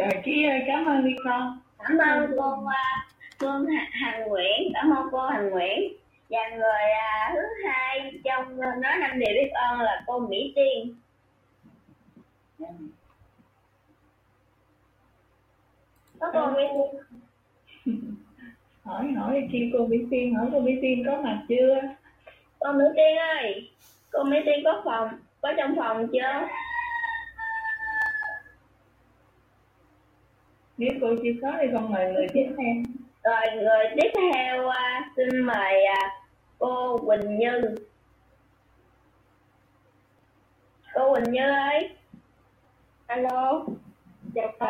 rồi chị ơi cảm ơn đi con. Cảm ơn cô uh, Phương Hằng Nguyễn. Cảm ơn cô Hằng Nguyễn. Và người uh, thứ hai trong nói năm điều biết ơn là cô Mỹ Tiên. Có cô Mỹ Tiên hỏi hỏi kêu cô Mỹ Tiên hỏi cô Mỹ Tiên có mặt chưa? Cô Mỹ Tiên ơi cô Mỹ Tiên có phòng có trong phòng chưa nếu cô chưa có thì con mời người tiếp theo. Rồi người tiếp theo uh, xin mời uh, cô Quỳnh Như. Cô Quỳnh Như ơi. Alo. Chào cô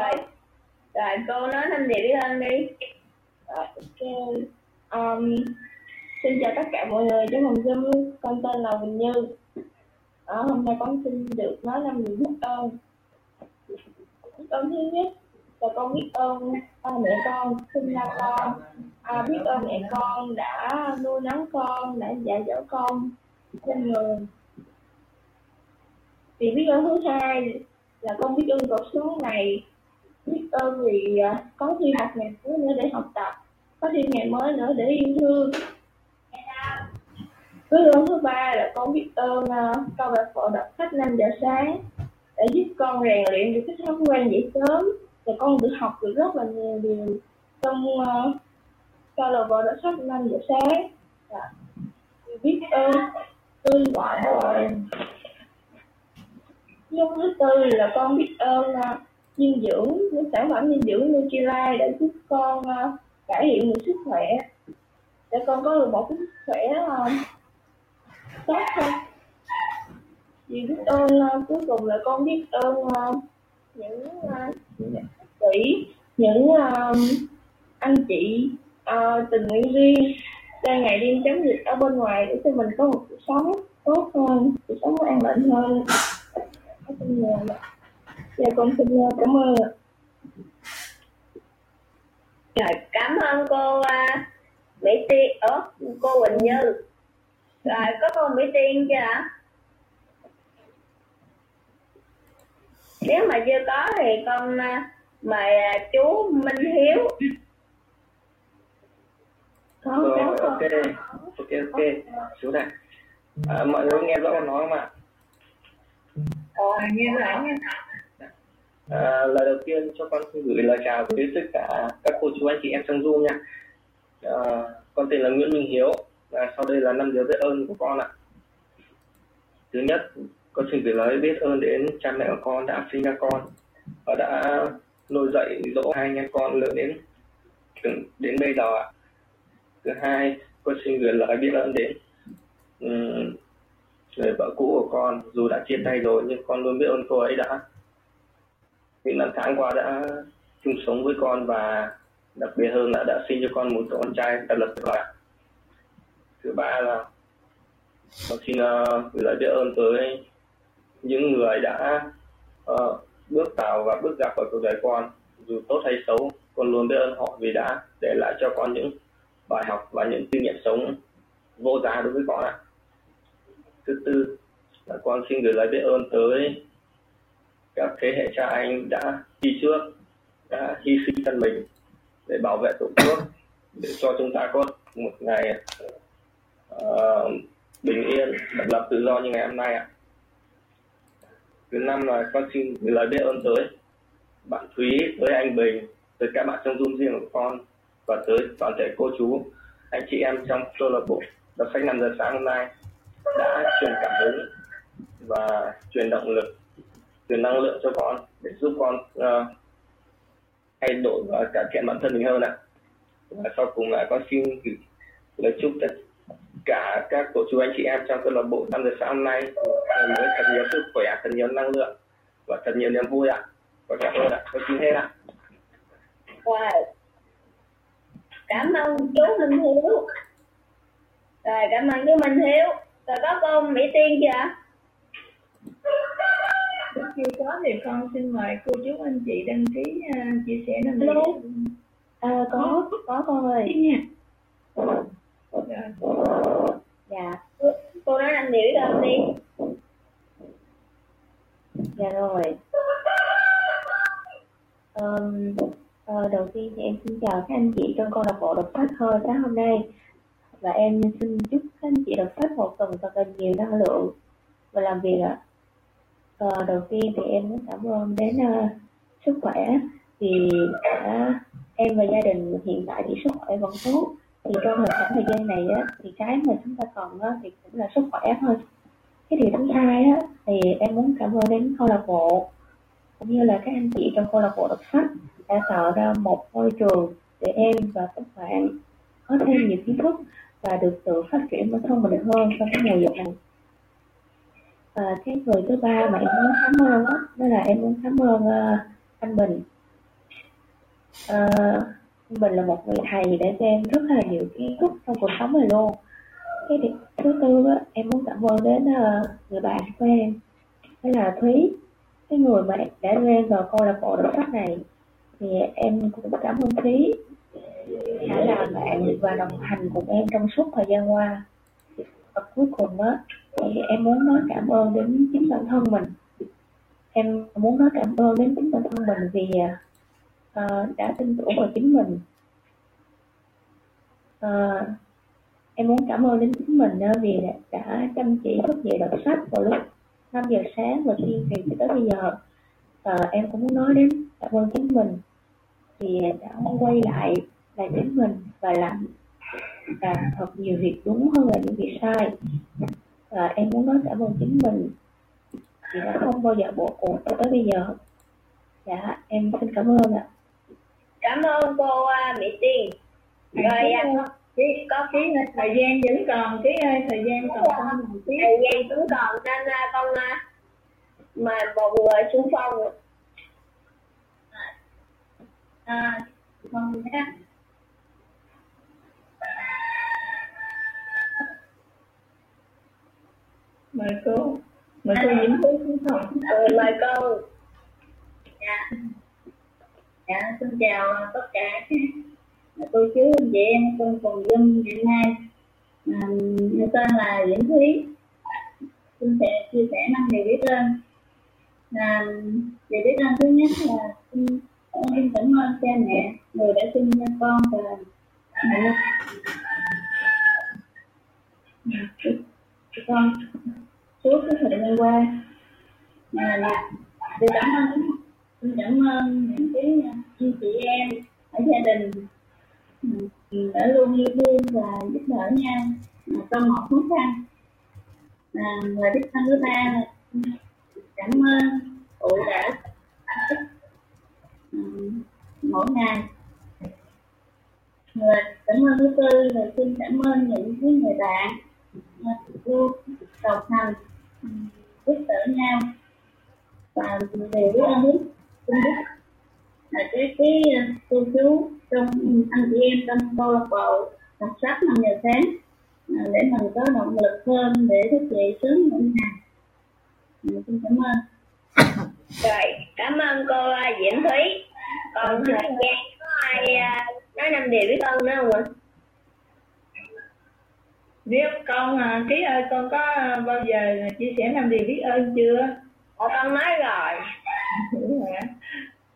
rồi cô nói năm điều biết ơn đi. Rồi ok. Um, xin chào tất cả mọi người. Trong phòng zoom con tên là Quỳnh Như. Ở hôm nay con xin được nói năm điều biết ơn con thứ nhất và con biết ơn à, mẹ con sinh ra con. À, biết ơn mẹ con đã nuôi nấng con đã dạy dỗ con trên người. Thì biết ơn thứ hai là con biết ơn cuộc sống này. Biết ơn vì à, có thi học ngày mới nữa để học tập có thêm ngày mới nữa để yêu thương. Biết ơn thứ ba là con biết ơn uh, câu lạc bộ đọc sách 5 giờ sáng để giúp con rèn luyện được cái thói quen dậy sớm và con được học được rất là nhiều điều. Trong uh, câu lạc đã sắp sách 5 giờ sáng. Dạ. biết ơn tư gọi rồi. Lúc thứ tư là con biết ơn ờ, uh, dinh dưỡng những sản phẩm dinh dưỡng Nutrilite để giúp con uh, cải thiện được sức khỏe. Để con có được một cái sức khỏe uh, tốt hơn. Vì biết ơn uh, cuối cùng là con biết ơn uh, những uh, sĩ những uh, anh chị uh, tình nguyện viên đang ngày đêm chống dịch ở bên ngoài để cho mình có một cuộc sống tốt hơn cuộc sống an lành hơn. Ở trong nhà dạ con xin ờ, cảm ơn rồi cảm ơn cô uh, Mỹ Tiên ớ, cô Quỳnh Như. Rồi có cô Mỹ Tiên chưa ạ? Nếu mà chưa có thì con uh, mời uh, chú Minh Hiếu. Có, rồi ok ok ok. Chú này. À, mọi người nghe rõ con nói không ạ? Ờ nghe rõ nghe À, lời đầu tiên cho con xin gửi lời chào tới tất cả các cô chú anh chị em trong Zoom nha. À, con tên là Nguyễn Minh Hiếu. Và sau đây là năm điều biết ơn của con ạ. Thứ nhất, con xin gửi lời biết ơn đến cha mẹ của con đã sinh ra con. Và đã nuôi dạy dỗ hai anh em con lớn đến đến bây giờ ạ. Thứ hai, con xin gửi lời biết ơn đến um, người vợ cũ của con. Dù đã chia tay rồi nhưng con luôn biết ơn cô ấy đã. Những năm tháng qua đã chung sống với con và đặc biệt hơn là đã sinh cho con một con trai đặc lập tuyệt vời thứ ba là con xin uh, gửi lời biết ơn tới những người đã uh, bước vào và bước gặp vào cuộc đời con dù tốt hay xấu con luôn biết ơn họ vì đã để lại cho con những bài học và những kinh nghiệm sống vô giá đối với con ạ. Thứ tư là con xin gửi lời biết ơn tới các thế hệ cha anh đã đi trước đã hy sinh thân mình để bảo vệ tổ quốc để cho chúng ta có một ngày uh, bình yên độc lập tự do như ngày hôm nay ạ thứ năm là con xin gửi lời biết ơn tới. Bạn Thúy tới anh Bình tới các bạn trong dung riêng của con và tới toàn thể cô chú anh chị em trong câu lạc bộ đọc sách 5 giờ sáng hôm nay đã truyền cảm hứng và truyền động lực truyền năng lượng cho con để giúp con uh, thay đổi và cải thiện bản thân mình hơn ạ. Và sau cùng là con xin gửi lời chúc tất cả các tổ chú anh chị em trong câu lạc bộ năm giờ sáng hôm nay mới thật nhiều sức khỏe thật nhiều năng lượng và thật nhiều niềm vui ạ. Và cảm ơn ạ. Con xin hết ạ. Wow. cảm ơn chú Minh Hiếu. Rồi cảm ơn chú Minh Hiếu. Rồi có cô Mỹ Tiên chưa? Chưa có thì con xin mời cô chú anh chị đăng ký uh, chia sẻ năm Hello. À, có có con ơi dạ. Cô nói năm điều anh đi. Dạ rồi. Um, uh, đầu tiên thì em xin chào các anh chị trong câu lạc bộ đọc sách thơ sáng hôm nay. Và em xin chúc các anh chị đọc sách một tuần thật là nhiều năng lượng. Và làm việc ạ. Uh, đầu tiên thì em muốn cảm ơn đến uh, sức khỏe. Thì uh, à, em và gia đình hiện tại thì sức khỏe vẫn tốt thì trong khoảng thời gian này á, thì cái mà chúng ta cần á, thì cũng là sức khỏe thôi. Cái điều thứ hai á, thì em muốn cảm ơn đến câu lạc bộ cũng như là các anh chị trong câu lạc bộ đọc sách đã tạo ra một môi trường để em và các bạn có thêm nhiều kiến thức và được tự phát triển bản thân mình hơn trong cái mùa dịch này. Và cái người thứ ba mà em muốn cảm ơn đó, đó là em muốn cảm ơn uh, anh Bình. Uh, mình là một người thầy để cho em rất là nhiều kiến thức trong cuộc sống này luôn. Cái điểm thứ tư á, em muốn cảm ơn đến uh, người bạn của em đó là Thúy. Cái người mà đã lên vào câu lạc bộ đọc sách này thì em cũng cảm ơn Thúy đã là bạn và đồng hành cùng em trong suốt thời gian qua. Và cuối cùng á thì em muốn nói cảm ơn đến chính bản thân mình. Em muốn nói cảm ơn đến chính bản thân mình vì ờ, uh, đã tin tưởng vào chính mình. Uh, em muốn cảm ơn đến chính mình ờ, vì đã, đã chăm chỉ rất nhiều đọc sách vào lúc 5 giờ sáng và kiên trì cho tới bây giờ. Và em cũng muốn nói đến cảm ơn chính mình thì đã quay lại là chính mình và làm và thật nhiều việc đúng hơn là những việc sai. Và em muốn nói cảm ơn chính mình vì đã không bao giờ bỏ cuộc cho tới bây giờ. Dạ em xin cảm ơn ạ cảm ơn cô uh, mỹ tiên. Rồi uh, cái có cái thời gian vẫn còn cái thời gian còn con một tí. Thời gian vẫn còn nên uh, con uh, mà một người xung phong à con nhé. Mời cô. Mời cô Diễm Phú xuống phòng. Ừ, mời cô. Dạ dạ xin chào tất cả. Cô chú anh chị em trong phòng dung ngày nay. À, em tên là Diễm Thúy. Xin sẽ chia sẻ năm điều biết ơn. Là điều biết ơn thứ nhất là xin xin cảm ơn cha mẹ người đã sinh ra con và mẹ. À, con suốt cái thời gian qua. Là điều cảm ơn xin cảm ơn những cái à, anh chị em ở gia đình. Ừ, đã luôn yêu thương và giúp đỡ nhau. Trong mọi khó khăn. À, và biết thân thứ ba là cảm ơn cụ đã ừ, mỗi ngày. Và cảm ơn thứ tư là xin cảm ơn những cái người bạn luôn đồng hành ừ, giúp đỡ nhau. Và đều biết ơn biết là cái cái cô chú trong anh chị em trong câu lạc bộ đọc sách năm giờ sáng để mình có động lực hơn để thức dậy sớm mỗi ngày xin cảm ơn. Rồi cảm ơn cô Diễm Thúy. Còn thời gian có ai nói năm điều biết ơn nữa không ạ? Biết con à, ký ơi con có bao giờ chia sẻ năm điều biết ơn chưa? Ồ, con nói rồi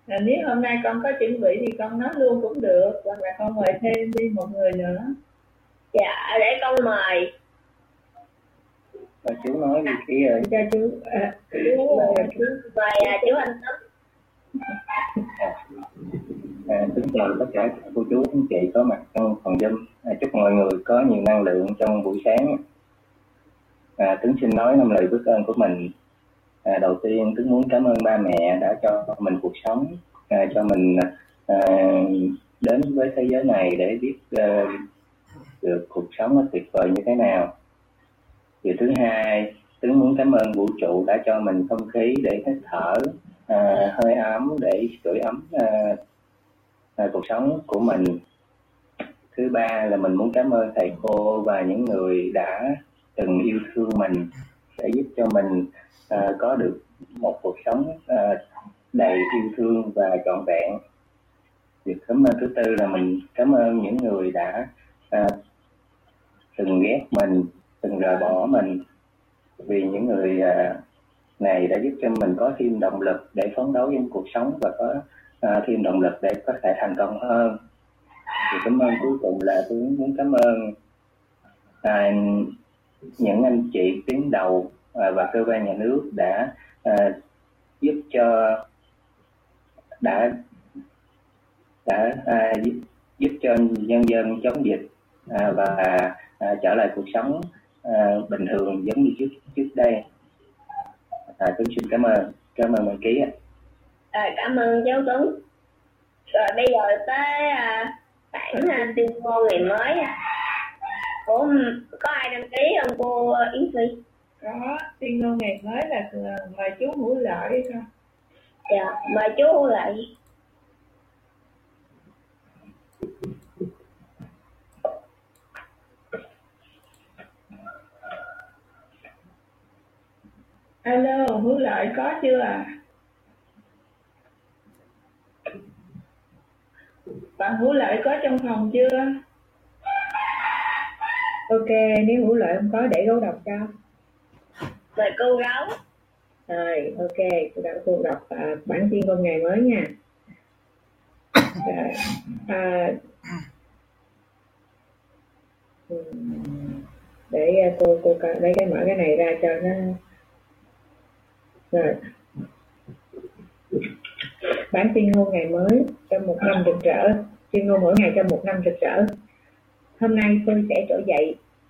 là nếu hôm nay con có chuẩn bị thì con nói luôn cũng được hoặc là con mời thêm đi một người nữa. Dạ để con mời. Và chú nói gì kỹ ơi cho chú. À, chú chú. mời à, chú anh tấn. À, kính chào tất cả cô chú anh chị có mặt trong phòng Zoom. À, chúc mọi người có nhiều năng lượng trong buổi sáng. À, Tuấn xin nói năm lời biết ơn của mình. À, đầu tiên Tuấn muốn cảm ơn ba mẹ đã cho mình cuộc sống, à, cho mình à, đến với thế giới này để biết à, được cuộc sống nó tuyệt vời như thế nào. Điều thứ hai, Tuấn muốn cảm ơn vũ trụ đã cho mình không khí để hít thở, à, hơi ấm để sưởi ấm à, à, cuộc sống của mình thứ ba là mình muốn cảm ơn thầy cô và những người đã từng yêu thương mình để giúp cho mình uh, có được một cuộc sống uh, đầy yêu thương và trọn vẹn. Việc cảm ơn thứ tư là mình cảm ơn những người đã uh, từng ghét mình từng rời bỏ mình. Vì những người uh, này đã giúp cho mình có thêm động lực để phấn đấu trong cuộc sống và có uh, thêm động lực để có thể thành công hơn. Thì cảm ơn cuối cùng là tôi muốn cảm ơn uh, những anh chị tuyến đầu à, và cơ quan nhà nước đã uh, giúp cho đã đã uh, giúp, giúp cho nhân dân chống dịch uh, và uh, trở lại cuộc sống uh, bình thường giống như trước trước đây. À, tôi xin cảm ơn cảm ơn mọi ký ạ. À, cảm ơn cháu tuấn. Rồi bây giờ tới à, bản à, tuyên ngôn ngày mới à. Ủa, có ai đăng ký không cô Yến Phi? có tuyên ngôn ngày mới là mời chú hữu lợi không Dạ, mời chú Hữu Lợi. alo hữu lợi có chưa à bạn hữu lợi có trong phòng chưa ok nếu hữu lợi không có để gấu đọc cho. Mời cô gấu. rồi ok cô đọc cô đọc à, bản tin con ngày mới nha. Rồi, à, để à, cô cô lấy cái mở cái này ra cho nó. Rồi. Bản tuyên ngôn ngày mới trong một năm rực rỡ. Tuyên ngôn mỗi ngày trong một năm rực rỡ. Hôm nay tôi sẽ trỗi dậy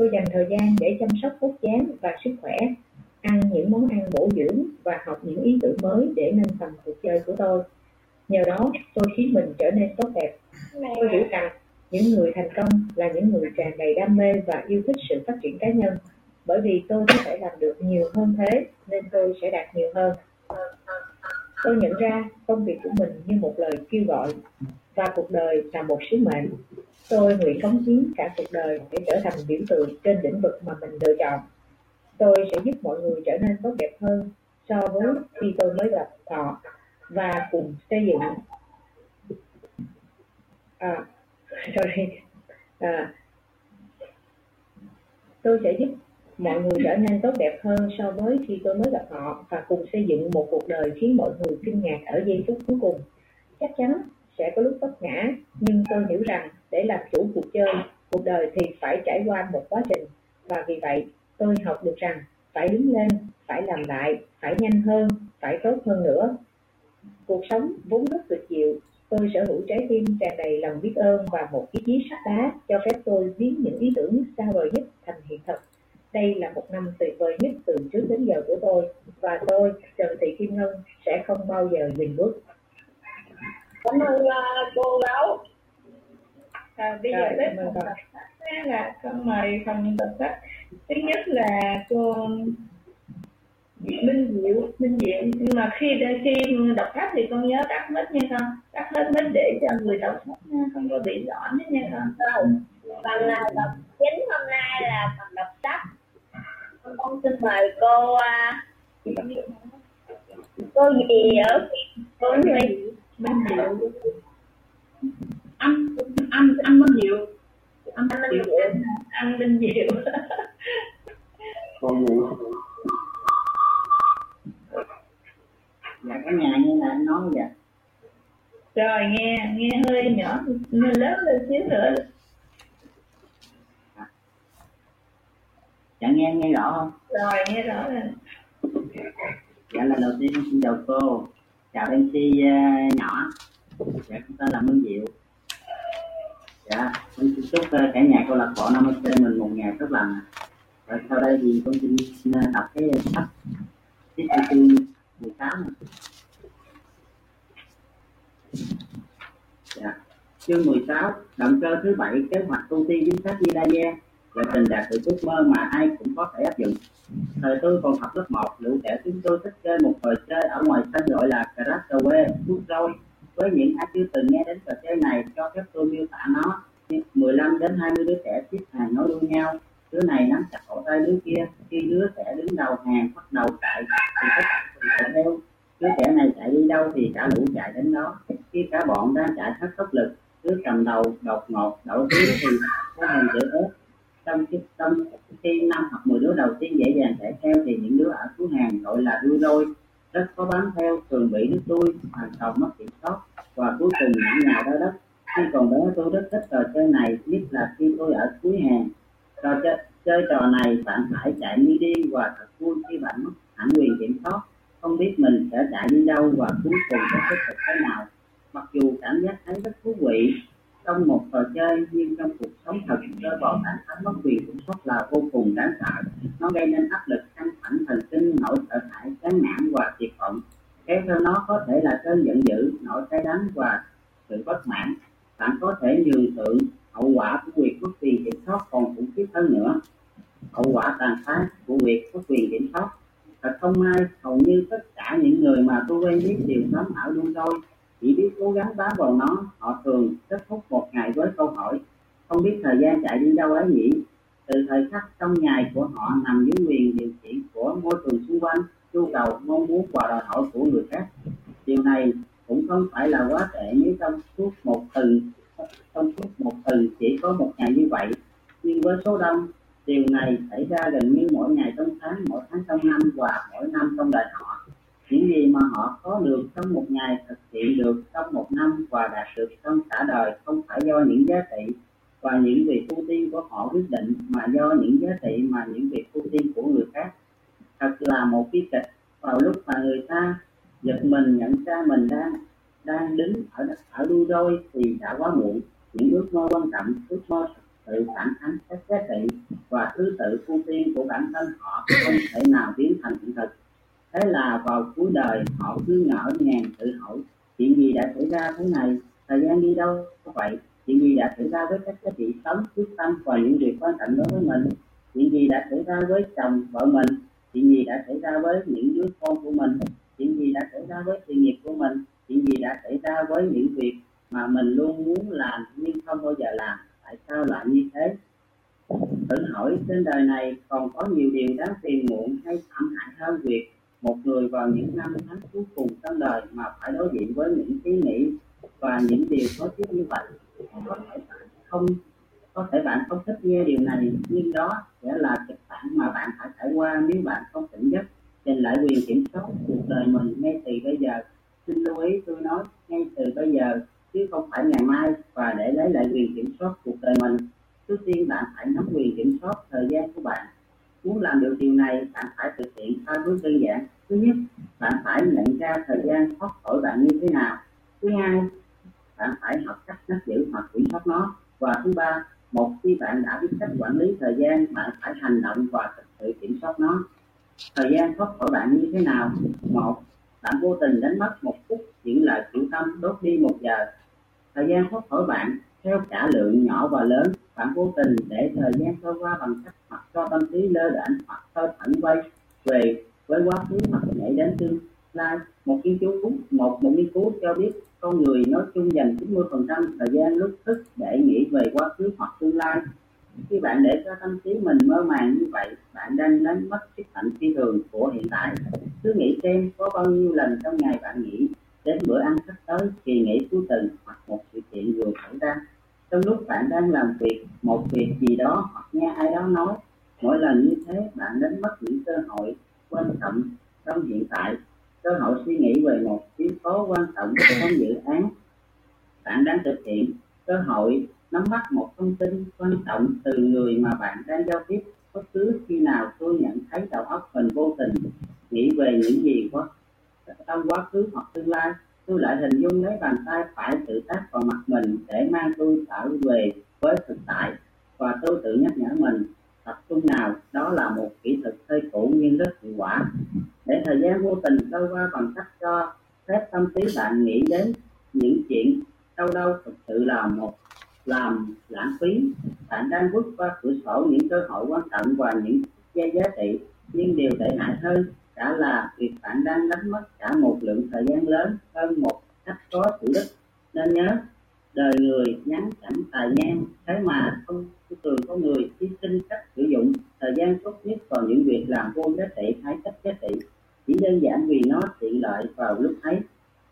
tôi dành thời gian để chăm sóc vóc dáng và sức khỏe ăn những món ăn bổ dưỡng và học những ý tưởng mới để nâng tầm cuộc chơi của tôi. Nhờ đó tôi khiến mình trở nên tốt đẹp. Tôi hiểu rằng những người thành công là những người tràn đầy đam mê và yêu thích sự phát triển cá nhân. Bởi vì tôi có thể làm được nhiều hơn thế nên tôi sẽ đạt nhiều hơn. Tôi nhận ra công việc của mình như một lời kêu gọi và cuộc đời là một sứ mệnh tôi nguyện cống hiến cả cuộc đời để trở thành biểu tượng trên lĩnh vực mà mình lựa chọn. Tôi sẽ giúp mọi người trở nên tốt đẹp hơn so với khi tôi mới gặp họ và cùng xây dựng. À, sorry. À, tôi sẽ giúp mọi người trở nên tốt đẹp hơn so với khi tôi mới gặp họ và cùng xây dựng một cuộc đời khiến mọi người kinh ngạc ở giây phút cuối cùng. Chắc chắn sẽ có lúc vấp ngã nhưng tôi hiểu rằng để làm chủ cuộc chơi. Cuộc đời thì phải trải qua một quá trình. Và vì vậy, tôi học được rằng phải đứng lên, phải làm lại, phải nhanh hơn, phải tốt hơn nữa. Cuộc sống vốn rất tuyệt diệu tôi sở hữu trái tim tràn đầy lòng biết ơn và một ý chí sắt đá cho phép tôi biến những ý tưởng xa vời nhất thành hiện thực. Đây là một năm tuyệt vời nhất từ trước đến giờ của tôi. Và tôi, trần thị kim ngân, sẽ không bao giờ dừng bước. Cảm ơn à, cô giáo. À, bây giờ tới phần đọc sách là con mời phần đọc sách thứ nhất là cô Minh Diệu Minh Diệu. Nhưng mà khi khi đọc sách thì con nhớ tắt mic nha con. Tắt hết mic để cho người đọc sách nha, không có bị lõm hết nha con. Rồi, phần à, đọc chính hôm nay là phần đọc sách. Con con xin mời cô à, cô gì ở cô. Minh Diệu anh anh anh Minh Diệu anh Anh Minh Minh Diệu anh Minh Diệu con gì dạ cả nhà như là anh nói vậy. Rồi nghe nghe hơi nhỏ nên lớn lên xíu nữa. Dạ nghe nghe rõ không? Rồi nghe rõ rồi. Dạ lần đầu tiên xin chào cô. Chào MC uh, nhỏ. Dạ con tên là Minh Diệu dạ con xin chúc uh, cả nhà câu lạc bộ năm trên mình một ngày rất lành. Rồi sau đây thì con xin uh, đọc cái sách tiếp theo chương 18 dạ chương 16 động cơ thứ bảy kế hoạch công ty chính sách Vidaya là trình đạt được ước mơ mà ai cũng có thể áp dụng. Thời tôi còn học lớp 1, lũ trẻ chúng tôi thích chơi một trò chơi ở ngoài sân gọi là Crash Away, rút Roi. Với những ai chưa từng nghe đến trò chơi này, cho phép tôi miêu tả nó. 15 đến 20 đứa trẻ xếp hàng nối đuôi nhau. Đứa này nắm chặt cổ tay đứa kia. Khi đứa trẻ đứng đầu hàng bắt đầu chạy, thì tất cả cùng chạy theo. Đứa trẻ này chạy đi đâu thì cả lũ chạy đến đó. Khi cả bọn đang chạy hết tốc lực, đứa cầm đầu đột ngột đổi hướng thì có hình chữ S trong khi trong khi năm hoặc mười đứa đầu tiên dễ dàng chạy theo thì những đứa ở cuối hàng gọi là đuôi đôi rất có bám theo thường bị đứt đuôi hoàn toàn mất kiểm soát và cuối cùng ngã nhào ra đất khi còn bé tôi rất thích trò chơi này nhất là khi tôi ở cuối hàng trò chơi, chơi trò này bạn phải chạy như điên và thật vui khi bạn mất hẳn quyền kiểm soát. Không biết mình sẽ chạy đi đâu và cuối cùng sẽ kết thúc thế nào. Mặc dù cảm giác thấy rất thú vị trong một trò chơi nhưng trong cuộc sống thật cơ vào cảm thấy mất quyền kiểm soát là vô cùng đáng sợ. Nó gây nên áp lực căng thẳng thần kinh nỗi sợ hãi chán nản và tuyệt vọng kéo theo nó có thể là cơn giận dữ nỗi cay đắng và sự bất mãn. Bạn có thể nhường tượng hậu quả của việc mất quyền kiểm soát, còn khủng khiếp hơn nữa. Hậu quả tàn phá của việc mất quyền kiểm soát. Thật không may, hầu như tất cả những người mà tôi quen biết đều sống ở luôn đôi chỉ biết cố gắng bám vào nó, họ thường kết thúc một ngày với câu hỏi, không biết thời gian chạy đi đâu ấy nhỉ? Từ thời khắc trong ngày của họ nằm dưới quyền điều khiển của môi trường xung quanh nhu cầu mong muốn và đòi hỏi của người khác. Điều này cũng không phải là quá tệ nếu trong suốt một tuần trong suốt một tuần chỉ có một ngày như vậy. Nhưng với số đông, điều này xảy ra gần như mỗi ngày trong tháng, mỗi tháng trong năm và mỗi năm trong đời họ. Những gì mà họ có được trong một ngày thực hiện được trong một năm và đạt được trong cả đời không phải do những giá trị và những việc ưu tiên của họ quyết định, mà do những giá trị mà những việc ưu tiên của người khác thật là một bi kịch. Vào lúc mà người ta giật mình, nhận ra mình đang đang đứng ở ở đuôi đôi thì đã quá muộn. Những ước mơ quan trọng, ước mơ tự phản ánh các giá trị và thứ tự ưu tiên của bản thân họ không thể nào biến thành hiện thực. Thế là vào cuối đời, họ cứ ngỡ ngàng tự hỏi, chuyện gì đã xảy ra thế này? Thời gian đi đâu? Vậy, chuyện gì đã xảy ra với các giá trị sống, quyết tâm và những điều quan trọng đối với mình? Chuyện gì đã xảy ra với chồng, vợ mình? Chuyện gì đã xảy ra với những đứa con của mình? Chuyện gì đã xảy ra với sự nghiệp của mình? Chuyện gì đã xảy ra với những việc mà mình luôn muốn làm nhưng không bao giờ làm? Tại sao lại như thế? Tự hỏi trên đời này còn có nhiều điều đáng phiền muộn hay thảm hại hơn việc một người vào những năm tháng cuối cùng trong đời mà phải đối diện với những ý nghĩ và những điều có tiếp như vậy. Có thể không? Có thể bạn không thích nghe điều này, nhưng đó sẽ là kịch bản mà bạn phải trải qua nếu bạn không tỉnh giấc. Giành lại quyền kiểm soát cuộc đời mình ngay từ bây giờ. Xin lưu ý, tôi nói ngay từ bây giờ, chứ không phải ngày mai và để lấy lại quyền kiểm soát cuộc đời mình. Trước tiên, bạn phải nắm quyền kiểm soát thời gian của bạn. Muốn làm được điều này, bạn phải thực hiện ba bước đơn giản. Thứ nhất, bạn phải nhận ra thời gian thoát khỏi bạn như thế nào. Thứ hai, bạn phải học cách nắm giữ hoặc kiểm soát nó. Và thứ ba một, khi bạn đã biết cách quản lý thời gian, bạn phải hành động và thực sự kiểm soát nó. Thời gian thoát khỏi bạn như thế nào? Một, bạn vô tình đánh mất một phút những lời chủ tâm, đốt đi một giờ. Thời gian thoát khỏi bạn theo cả lượng nhỏ và lớn, bạn vô tình để thời gian trôi qua bằng cách hoặc cho tâm trí lơ đễnh hoặc sơ thẳng quay về với quá khứ hoặc nhảy đến tương lai. Một nghiên cứu, một một nghiên cứu cho biết con người nói chung dành 90% thời gian lúc thức để nghĩ về quá khứ hoặc tương lai. Khi bạn để cho tâm trí mình mơ màng như vậy, bạn đang đánh mất sức mạnh phi thường của hiện tại. Cứ nghĩ xem có bao nhiêu lần trong ngày bạn nghĩ đến bữa ăn sắp tới, kỳ nghỉ cuối tuần hoặc một sự kiện vừa xảy ra. Trong lúc bạn đang làm việc, một việc gì đó hoặc nghe ai đó nói, mỗi lần như thế bạn đánh mất những cơ hội quan trọng trong hiện tại cơ hội suy nghĩ về một yếu tố quan trọng trong dự án bạn đang thực hiện. Cơ hội nắm bắt một thông tin quan trọng từ người mà bạn đang giao tiếp. Bất cứ khi nào tôi nhận thấy đầu óc mình vô tình nghĩ về những gì quá, trong quá khứ hoặc tương lai, tôi lại hình dung lấy bàn tay phải tự tác vào mặt mình để mang tôi trở về với thực tại. Và tôi tự nhắc nhở mình, tập trung nào, đó là một kỹ thuật hơi cũ nhưng rất hiệu quả để thời gian vô tình trôi qua bằng cách cho phép tâm trí bạn nghĩ đến những chuyện đâu đâu thực sự là một làm lãng phí. Bạn đang bước qua cửa sổ những cơ hội quan trọng và những giây giá trị, nhưng điều tệ hại hơn cả là việc bạn đang đánh mất cả một lượng thời gian lớn hơn một cách có chủ đích nên nhớ, đời người ngắn chẳng tài ngang, thế mà không thường có người hy sinh cách sử dụng thời gian tốt nhất vào những việc làm vô giá trị hay cách giá trị chỉ đơn giản vì nó tiện lợi vào lúc ấy.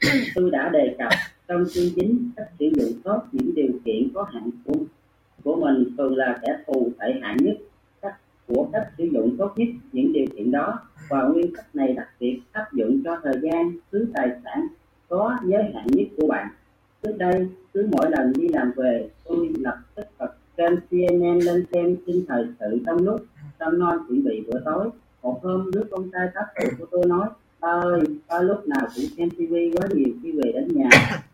Tôi đã đề cập trong chương chính cách sử dụng tốt những điều kiện có hạn của của mình thường là kẻ thù tệ hại nhất. Cách của cách sử dụng tốt nhất những điều kiện đó và nguyên tắc này đặc biệt áp dụng cho thời gian thứ tài sản có giới hạn nhất của bạn. Trước đây cứ mỗi lần đi làm về tôi lập tức bật kênh CNN lên xem tin thời sự trong lúc tâm non chuẩn bị bữa tối một hôm, đứa con trai tắt tuổi của tôi nói ba ơi ba lúc nào cũng xem TV quá nhiều khi về đến nhà,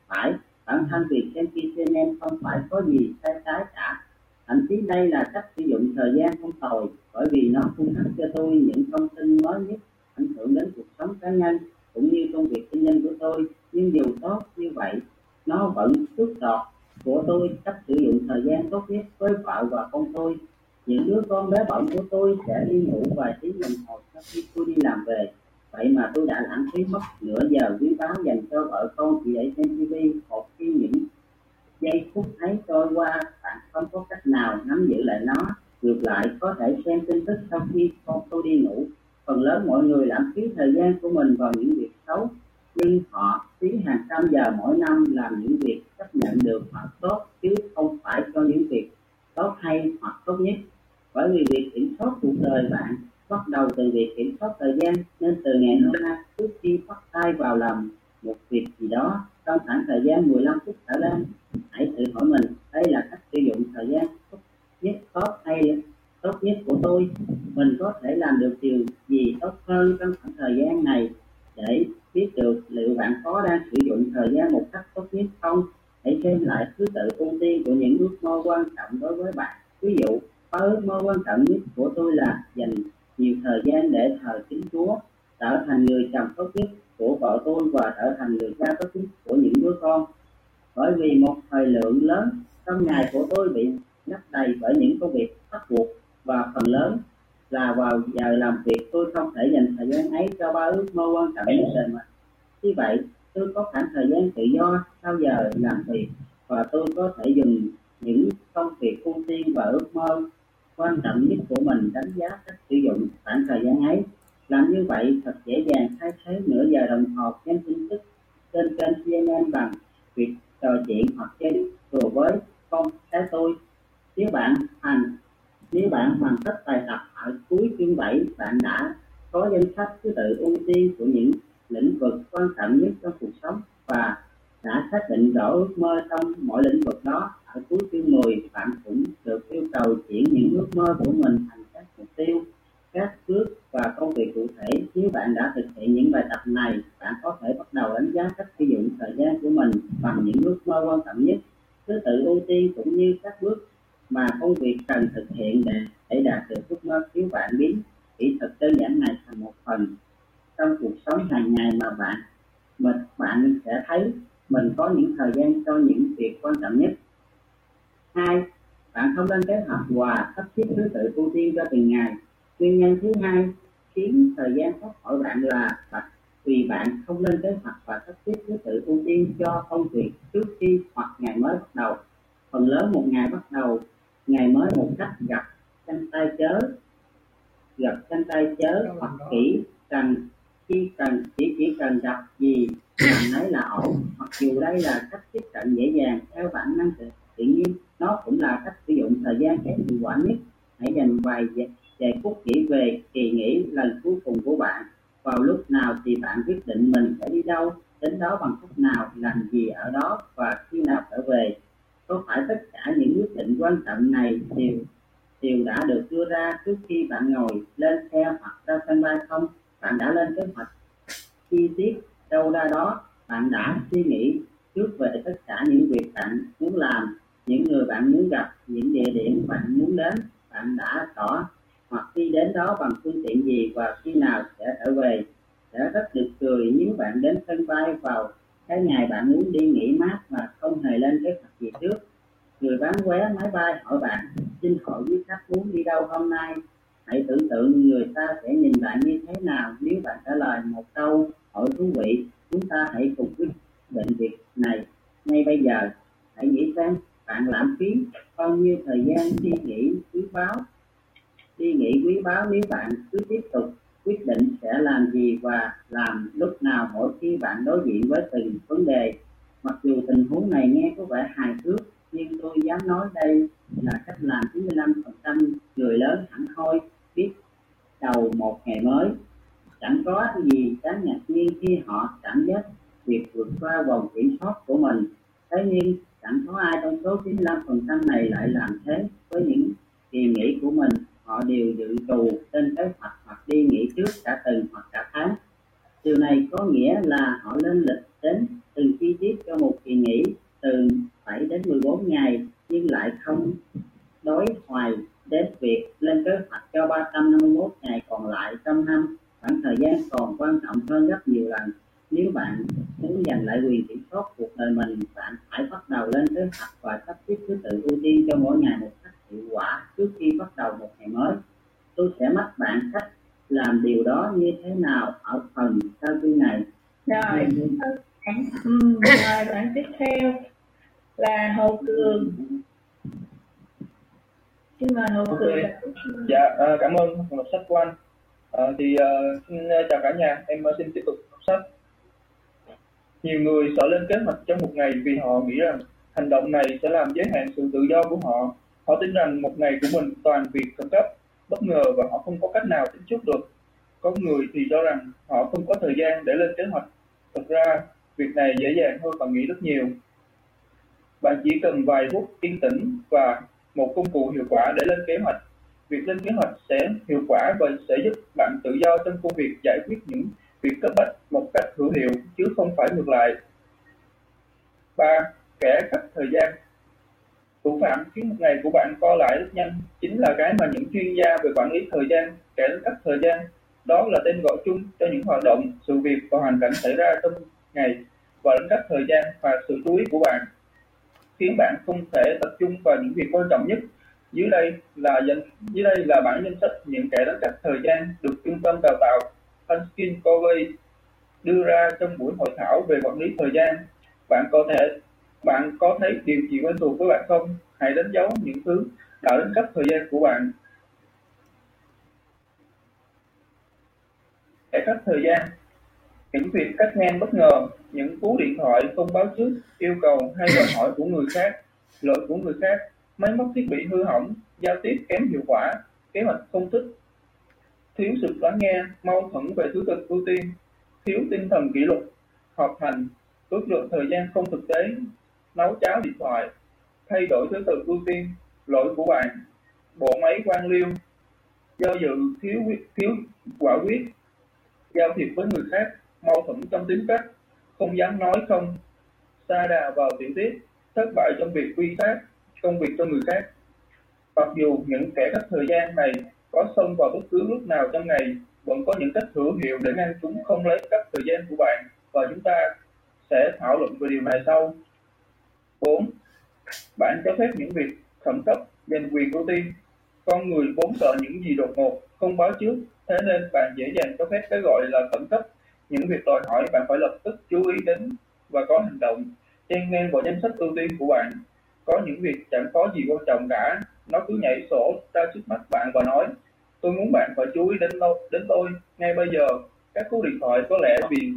phải bản thân việc xem CNN không phải có gì sai trái cả. Thậm chí đây là cách sử dụng thời gian không tồi, bởi vì nó cung cấp cho tôi những thông tin mới nhất, ảnh hưởng đến cuộc sống cá nhân cũng như công việc kinh doanh của tôi. Nhưng dù tốt như vậy, nó vẫn tước đoạt của tôi cách sử dụng thời gian tốt nhất với vợ và con tôi những đứa con bé bỏng của tôi sẽ đi ngủ vài tiếng đồng hồ sau khi tôi đi làm về. Vậy mà tôi đã lãng phí mất nửa giờ quý báu dành cho vợ con chị ấy xem tv một khi những giây phút ấy trôi qua, bạn không có cách nào nắm giữ lại nó. Ngược lại, có thể xem tin tức sau khi con tôi đi ngủ. Phần lớn mọi người lãng phí thời gian của mình vào những việc xấu, nhưng họ phí hàng trăm giờ mỗi năm làm những việc chấp nhận được hoặc tốt chứ không phải cho những việc tốt hay hoặc tốt nhất bởi vì việc kiểm soát cuộc đời bạn bắt đầu từ việc kiểm soát thời gian, nên từ ngày hôm nay trước khi bắt tay vào làm một việc gì đó, trong khoảng thời gian 15 phút trở lên, hãy tự hỏi mình, đây là cách sử dụng thời gian tốt nhất, tốt hay tốt nhất của tôi? Mình có thể làm được điều gì tốt hơn trong khoảng thời gian này để biết được liệu bạn có đang sử dụng thời gian một cách tốt nhất không? Hãy xem lại thứ tự ưu tiên của những ước mơ quan trọng đối với bạn. Ví dụ Ờ, ước mơ quan trọng nhất của tôi là dành nhiều thời gian để thờ kính Chúa, trở thành người chồng tốt nhất của vợ tôi và trở thành người cha tốt nhất của những đứa con. Bởi vì một thời lượng lớn trong ngày của tôi bị lấp đầy bởi những công việc bắt buộc và phần lớn là vào giờ làm việc tôi không thể dành thời gian ấy cho ba ước mơ quan trọng nhất đời mình. Như vậy, tôi có khoảng thời gian tự do sau giờ làm việc và tôi có thể dùng những công việc ưu tiên và ước mơ quan trọng nhất của mình đánh giá cách sử dụng khoảng thời gian ấy. Làm như vậy thật dễ dàng thay thế nửa giờ đồng hồ xem tin tức trên kênh CNN bằng việc trò chuyện hoặc chơi đùa với con cái tôi. Nếu bạn thành nếu bạn hoàn tất bài tập ở cuối chương 7 bạn đã có danh sách thứ tự ưu tiên của những lĩnh vực quan trọng nhất trong cuộc sống và đã xác định rõ ước mơ trong mỗi lĩnh vực đó ở cuối chương 10 bạn cũng được yêu cầu chuyển những ước mơ của mình thành các mục tiêu các bước và công việc cụ thể. Nếu bạn đã thực hiện những bài tập này bạn có thể bắt đầu đánh giá cách sử dụng thời gian của mình bằng những ước mơ quan trọng nhất. Thứ tự ưu tiên cũng như các bước mà công việc cần thực hiện để, để đạt được ước mơ nếu bạn biến kỹ thuật đơn giản này thành một phần trong cuộc sống hàng ngày mà bạn mình bạn sẽ thấy mình có những thời gian cho những việc quan trọng nhất hai, bạn không lên kế hoạch và sắp xếp thứ tự ưu tiên cho từng ngày. Nguyên nhân thứ hai khiến thời gian thoát khỏi bạn là vì bạn không lên kế hoạch và sắp xếp thứ tự ưu tiên cho công việc trước khi hoặc ngày mới bắt đầu. Phần lớn một ngày bắt đầu, ngày mới một cách gặp chân tay chớ, gặp chân tay chớ hoặc kỹ cần khi cần, chỉ chỉ cần gặp gì làm đấy là ổn. Mặc dù đây là cách tiếp cận dễ dàng theo bản năng tự nhiên đó cũng là cách sử dụng thời gian kém hiệu quả nhất. Hãy dành vài vài phút nghĩ về kỳ nghỉ lần cuối cùng của bạn. Vào lúc nào thì bạn quyết định mình sẽ đi đâu, đến đó bằng cách nào, làm gì ở đó và khi nào trở về. Có phải tất cả những quyết định quan trọng này đều đều đã được đưa ra trước khi bạn ngồi lên xe hoặc ra sân bay không? Bạn đã lên kế hoạch chi tiết đâu ra đó. Bạn đã suy nghĩ trước về tất cả những việc bạn muốn làm những người bạn muốn gặp, những địa điểm bạn muốn đến, bạn đã tỏ hoặc đi đến đó bằng phương tiện gì và khi nào sẽ trở về, sẽ rất được cười nếu bạn đến sân bay vào cái ngày bạn muốn đi nghỉ mát mà không hề lên kế hoạch gì trước. Người bán vé máy bay hỏi bạn, xin hỏi quý khách muốn đi đâu hôm nay? Hãy tưởng tượng người ta sẽ nhìn bạn như thế nào nếu bạn trả lời một câu, hỏi thú vị, chúng ta hãy cùng quyết định việc này ngay bây giờ. Hãy nghĩ xem bạn lãng phí bao nhiêu thời gian suy nghĩ, quý báu? Suy nghĩ, quý báu, nếu bạn cứ tiếp tục quyết định sẽ làm gì và làm lúc nào mỗi khi bạn đối diện với từng vấn đề. Mặc dù tình huống này nghe có vẻ hài hước, nhưng tôi dám nói đây là cách làm 95% người lớn hẳn hoi, biết đầu một ngày mới. Chẳng có gì đáng ngạc nhiên khi họ cảm giác việc vượt qua vòng kiểm soát của mình. Thế nhưng chẳng có ai trong số 95% này lại làm thế với những kỳ nghỉ của mình. Họ đều dự trù trên kế hoạch hoặc đi nghỉ trước cả tuần hoặc cả tháng. Điều này có nghĩa là họ lên lịch đến từng chi tiết cho một kỳ nghỉ, từ 7 đến 14 ngày, nhưng lại không đối hoài đến việc lên kế hoạch cho 351 ngày còn lại trong năm. Khoảng thời gian còn quan trọng hơn rất nhiều lần nếu bạn muốn giành lại quyền kiểm soát cuộc đời mình bạn phải bắt đầu lên kế hoạch và sắp xếp thứ tự ưu tiên cho mỗi ngày một cách hiệu quả trước khi bắt đầu một ngày mới. Tôi sẽ mách bạn cách làm điều đó như thế nào ở phần sau chương này. Rồi ừ, rồi bạn tiếp theo là hồ cường. Xin mời hồ cường. Dạ, à, cảm ơn phần đọc sách của anh. À, thì à, xin chào cả nhà, em xin tiếp tục đọc sách. Nhiều người sợ lên kế hoạch trong một ngày vì họ nghĩ rằng hành động này sẽ làm giới hạn sự tự do của họ. Họ tin rằng một ngày của mình toàn việc khẩn cấp, bất ngờ và họ không có cách nào tính trước được. Có người thì cho rằng họ không có thời gian để lên kế hoạch. Thực ra, việc này dễ dàng hơn bạn nghĩ rất nhiều. Bạn chỉ cần vài phút yên tĩnh và một công cụ hiệu quả để lên kế hoạch. Việc lên kế hoạch sẽ hiệu quả và sẽ giúp bạn tự do trong công việc giải quyết những việc cấp bách một cách hữu hiệu chứ không phải ngược lại. 3. Kẻ cấp thời gian Thủ phạm khiến một ngày của bạn co lại rất nhanh chính là cái mà những chuyên gia về quản lý thời gian kẻ đánh thời gian. Đó là tên gọi chung cho những hoạt động, sự việc và hoàn cảnh xảy ra trong ngày và đánh cắp thời gian và sự chú ý của bạn khiến bạn không thể tập trung vào những việc quan trọng nhất. Dưới đây là danh dưới đây là bản danh sách những kẻ đánh cắp thời gian được trung tâm đào tạo Hanskin Covey đưa ra trong buổi hội thảo về quản lý thời gian. Bạn có thể bạn có thấy điều gì quen thuộc với bạn không? Hãy đánh dấu những thứ đã đánh cắp thời gian của bạn. Để cắp thời gian những việc cắt ngang bất ngờ, những cú điện thoại không báo trước, yêu cầu hay đòi hỏi của người khác, lỗi của người khác, máy móc thiết bị hư hỏng, giao tiếp kém hiệu quả, kế hoạch không thích, thiếu sự lắng nghe, mâu thuẫn về thứ tự ưu tiên, thiếu tinh thần kỷ luật, họp hành, ước lượng thời gian không thực tế, nấu cháo điện thoại, thay đổi thứ tự ưu tiên, lỗi của bạn, bộ máy quan liêu, do dự thiếu quyết- thiếu quả quyết, giao thiệp với người khác, mâu thuẫn trong tính cách, không dám nói không, xa đà vào tiểu tiết, thất bại trong việc quy sát công việc cho người khác. Mặc dù những kẻ cắt thời gian này có xông vào bất cứ lúc nào trong ngày, vẫn có những cách hữu hiệu để ngăn chúng không lấy cắp thời gian của bạn và chúng ta sẽ thảo luận về điều này sau. 4. Bạn cho phép những việc khẩn cấp giành quyền ưu tiên. Con người vốn sợ những gì đột ngột, không báo trước, thế nên bạn dễ dàng cho phép cái gọi là khẩn cấp. Những việc đòi hỏi bạn phải lập tức chú ý đến và có hành động, chen ngang vào danh sách ưu tiên của bạn. Có những việc chẳng có gì quan trọng cả, nó cứ nhảy sổ ra trước mắt bạn và nói, tôi muốn bạn phải chú ý đến, tôi đến tôi ngay bây giờ. Các cú điện thoại có lẽ vì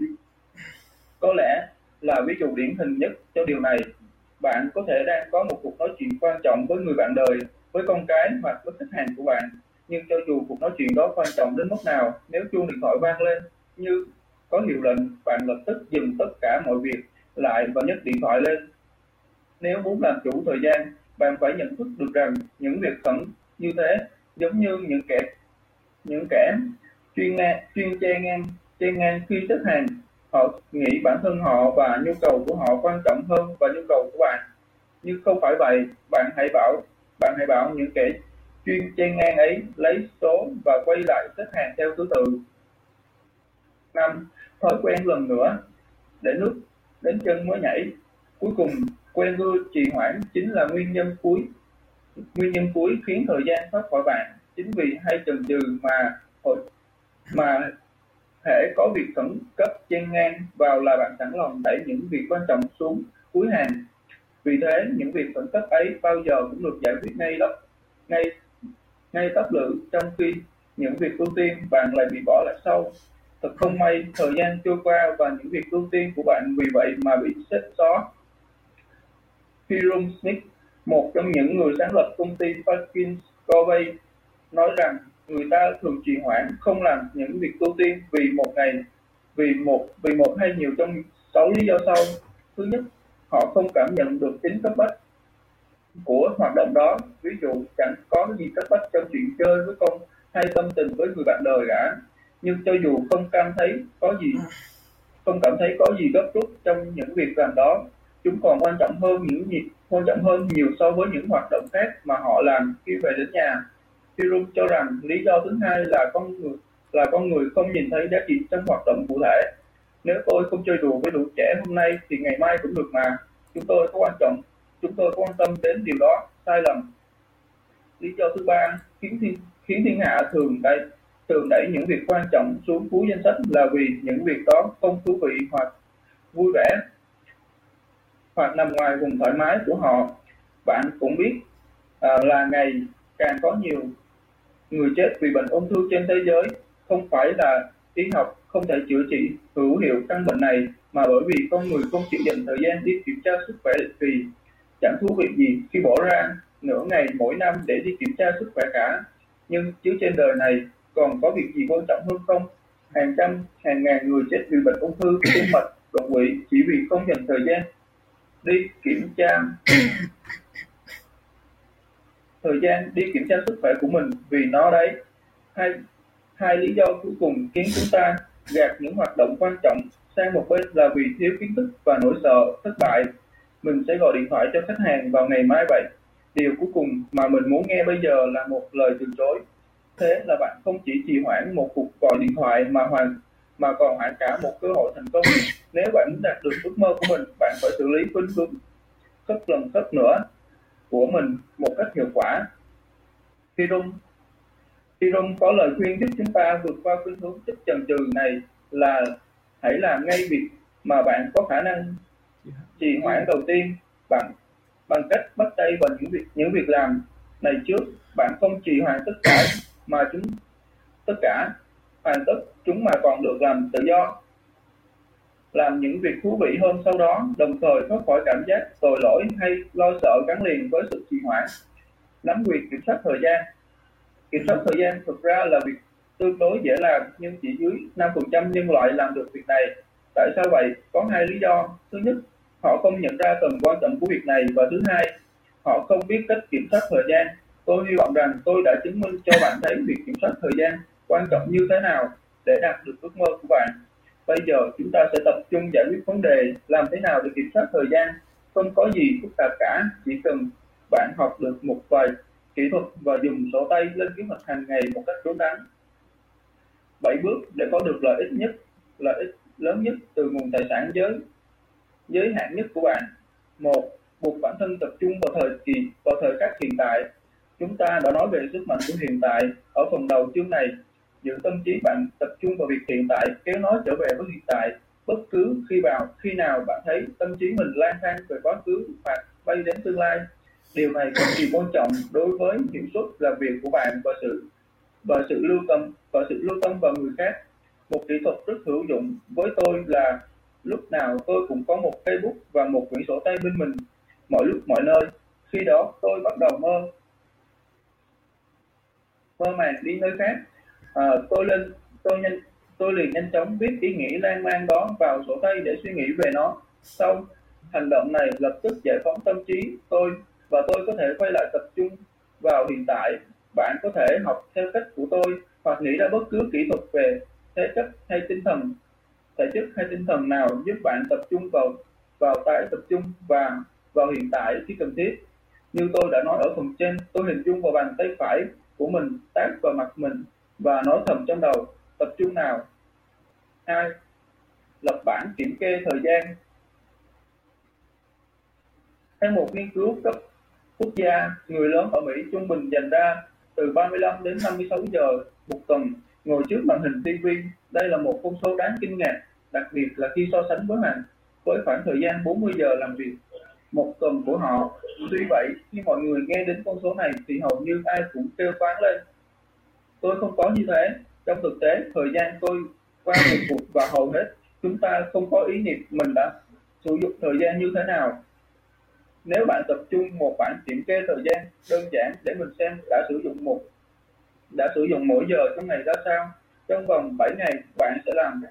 có lẽ là ví dụ điển hình nhất cho điều này. Bạn có thể đang có một cuộc nói chuyện quan trọng với người bạn đời, với con cái hoặc với khách hàng của bạn. Nhưng cho dù cuộc nói chuyện đó quan trọng đến mức nào, nếu chuông điện thoại vang lên như có hiệu lệnh, bạn lập tức dừng tất cả mọi việc lại và nhấc điện thoại lên. Nếu muốn làm chủ thời gian, bạn phải nhận thức được rằng những việc khẩn như thế giống như những kẻ những kẻ chuyên ngang, chuyên che ngang che ngang khi xếp hàng họ nghĩ bản thân họ và nhu cầu của họ quan trọng hơn và nhu cầu của bạn. Nhưng không phải vậy bạn hãy bảo bạn hãy bảo những kẻ chuyên che ngang ấy lấy số và quay lại xếp hàng theo thứ tự. Năm thói quen lần nữa. Để nước đến chân mới nhảy. Cuối cùng quen mưa trì hoãn chính là nguyên nhân cuối nguyên nhân cuối khiến thời gian thoát khỏi bạn chính vì hay chần chừ mà hội mà thể có việc khẩn cấp chen ngang vào là bạn sẵn lòng đẩy những việc quan trọng xuống cuối hàng. Vì thế, những việc khẩn cấp ấy bao giờ cũng được giải quyết ngay lập ngay ngay tấp lự trong khi những việc ưu tiên bạn lại bị bỏ lại sau. Thật không may, thời gian trôi qua và những việc ưu tiên của bạn vì vậy mà bị xếp xó Hiram Smith một trong những người sáng lập công ty Perkins Covey nói rằng người ta thường trì hoãn không làm những việc ưu tiên vì một ngày, vì một vì một hay nhiều trong sáu lý do sau. Thứ nhất, họ không cảm nhận được tính cấp bách của hoạt động đó. Ví dụ, chẳng có gì cấp bách trong chuyện chơi với con hay tâm tình với người bạn đời cả. Nhưng cho dù không cảm thấy có gì, không cảm thấy có gì gấp rút trong những việc làm đó, chúng còn quan trọng hơn những nhịp quan trọng hơn nhiều so với những hoạt động khác mà họ làm khi về đến nhà. Hiram cho rằng lý do thứ hai là con người, là con người không nhìn thấy giá trị trong hoạt động cụ thể. Nếu tôi không chơi đùa với lũ trẻ hôm nay thì ngày mai cũng được mà. Chúng tôi có quan trọng, chúng tôi có quan tâm đến điều đó, sai lầm. Lý do thứ ba, khiến thiên khiến thiên hạ thường đẩy thường đẩy những việc quan trọng xuống cuối danh sách là vì những việc đó không thú vị hoặc vui vẻ hoặc nằm ngoài vùng thoải mái của họ. Bạn cũng biết à, là ngày càng có nhiều người chết vì bệnh ung thư trên thế giới. Không phải là y học không thể chữa trị hữu hiệu căn bệnh này mà bởi vì con người không chịu dành thời gian đi kiểm tra sức khỏe định kỳ chẳng thú vị gì khi bỏ ra nửa ngày mỗi năm để đi kiểm tra sức khỏe cả. Nhưng chứ trên đời này còn có việc gì quan trọng hơn không? Hàng trăm hàng ngàn người chết vì bệnh ung thư tim mạch đột quỵ chỉ vì không dành thời gian đi kiểm tra. Thời gian đi kiểm tra sức khỏe của mình vì nó đấy. Hai hai lý do cuối cùng khiến chúng ta gạt những hoạt động quan trọng sang một bên là vì thiếu kiến thức và nỗi sợ thất bại. Mình sẽ gọi điện thoại cho khách hàng vào ngày mai vậy. Điều cuối cùng mà mình muốn nghe bây giờ là một lời từ chối. Thế là bạn không chỉ trì hoãn một cuộc gọi điện thoại mà hoàn mà còn hạn cả một cơ hội thành công. Nếu bạn muốn đạt được ước mơ của mình, bạn phải xử lý khuynh hướng cất lần cất nữa của mình một cách hiệu quả. Khi rung khi rung có lời khuyên giúp chúng ta vượt qua khuynh hướng chất chần chừ này là hãy làm ngay việc mà bạn có khả năng. Trì hoãn đầu tiên bằng bằng cách bắt tay vào những việc những việc làm này trước. Bạn không trì hoãn tất cả mà chúng, tất cả hoàn tất chúng mà còn được làm tự do. Làm những việc thú vị hơn sau đó, đồng thời thoát khỏi cảm giác tội lỗi hay lo sợ gắn liền với sự trì hoãn. Nắm quyền kiểm soát thời gian. Kiểm soát thời gian thực ra là việc tương đối dễ làm, nhưng chỉ dưới 5% nhân loại làm được việc này. Tại sao vậy? Có hai lý do. Thứ nhất, họ không nhận ra tầm quan trọng của việc này. Và thứ hai, họ không biết cách kiểm soát thời gian. Tôi hy vọng rằng tôi đã chứng minh cho bạn thấy việc kiểm soát thời gian quan trọng như thế nào để đạt được ước mơ của bạn. Bây giờ chúng ta sẽ tập trung giải quyết vấn đề làm thế nào để kiểm soát thời gian. Không có gì phức tạp cả, chỉ cần bạn học được một vài kỹ thuật và dùng sổ tay lên kế hoạch hàng ngày một cách đúng đắn. Bảy bước để có được lợi ích nhất, lợi ích lớn nhất từ nguồn tài sản giới giới hạn nhất của bạn. Một, buộc bản thân tập trung vào thời kỳ, vào thời khắc hiện tại. Chúng ta đã nói về sức mạnh của hiện tại. Ở phần đầu chương này giữ tâm trí bạn tập trung vào việc hiện tại, kéo nó trở về với hiện tại. Bất cứ khi vào, khi nào bạn thấy tâm trí mình lang thang về quá khứ hoặc bay đến tương lai, điều này cực kỳ quan trọng đối với hiệu suất làm việc của bạn và sự và sự lưu tâm, và sự lưu tâm vào người khác. Một kỹ thuật rất hữu dụng với tôi là lúc nào tôi cũng có một cây bút và một quyển sổ tay bên mình, mọi lúc, mọi nơi. Khi đó tôi bắt đầu mơ mơ màng đi nơi khác à, tôi lên tôi nhanh tôi liền nhanh chóng viết ý nghĩ lan man đó vào sổ tay để suy nghĩ về nó. Sau hành động này lập tức giải phóng tâm trí tôi và tôi có thể quay lại tập trung vào hiện tại. Bạn có thể học theo cách của tôi hoặc nghĩ ra bất cứ kỹ thuật về thể chất hay tinh thần thể chất hay tinh thần nào giúp bạn tập trung vào vào tái tập trung và vào hiện tại khi cần thiết. Như tôi đã nói ở phần trên tôi hình dung vào bàn tay phải của mình tác vào mặt mình và nói thầm trong đầu, tập trung nào? Hai, lập bản kiểm kê thời gian. Theo một nghiên cứu cấp quốc gia, người lớn ở Mỹ trung bình dành ra từ 35 đến 56 giờ một tuần ngồi trước màn hình TV đây là một con số đáng kinh ngạc, đặc biệt là khi so sánh với hàng với khoảng thời gian 40 giờ làm việc một tuần của họ. Tuy vậy, khi mọi người nghe đến con số này thì hầu như ai cũng kêu toán lên tôi không có như thế. Trong thực tế, thời gian tôi qua một cuộc và hầu hết chúng ta không có ý niệm mình đã sử dụng thời gian như thế nào. Nếu bạn tập trung một bản kiểm kê thời gian đơn giản để mình xem đã sử dụng một, đã sử dụng mỗi giờ trong ngày ra sao, trong vòng 7 ngày bạn sẽ làm,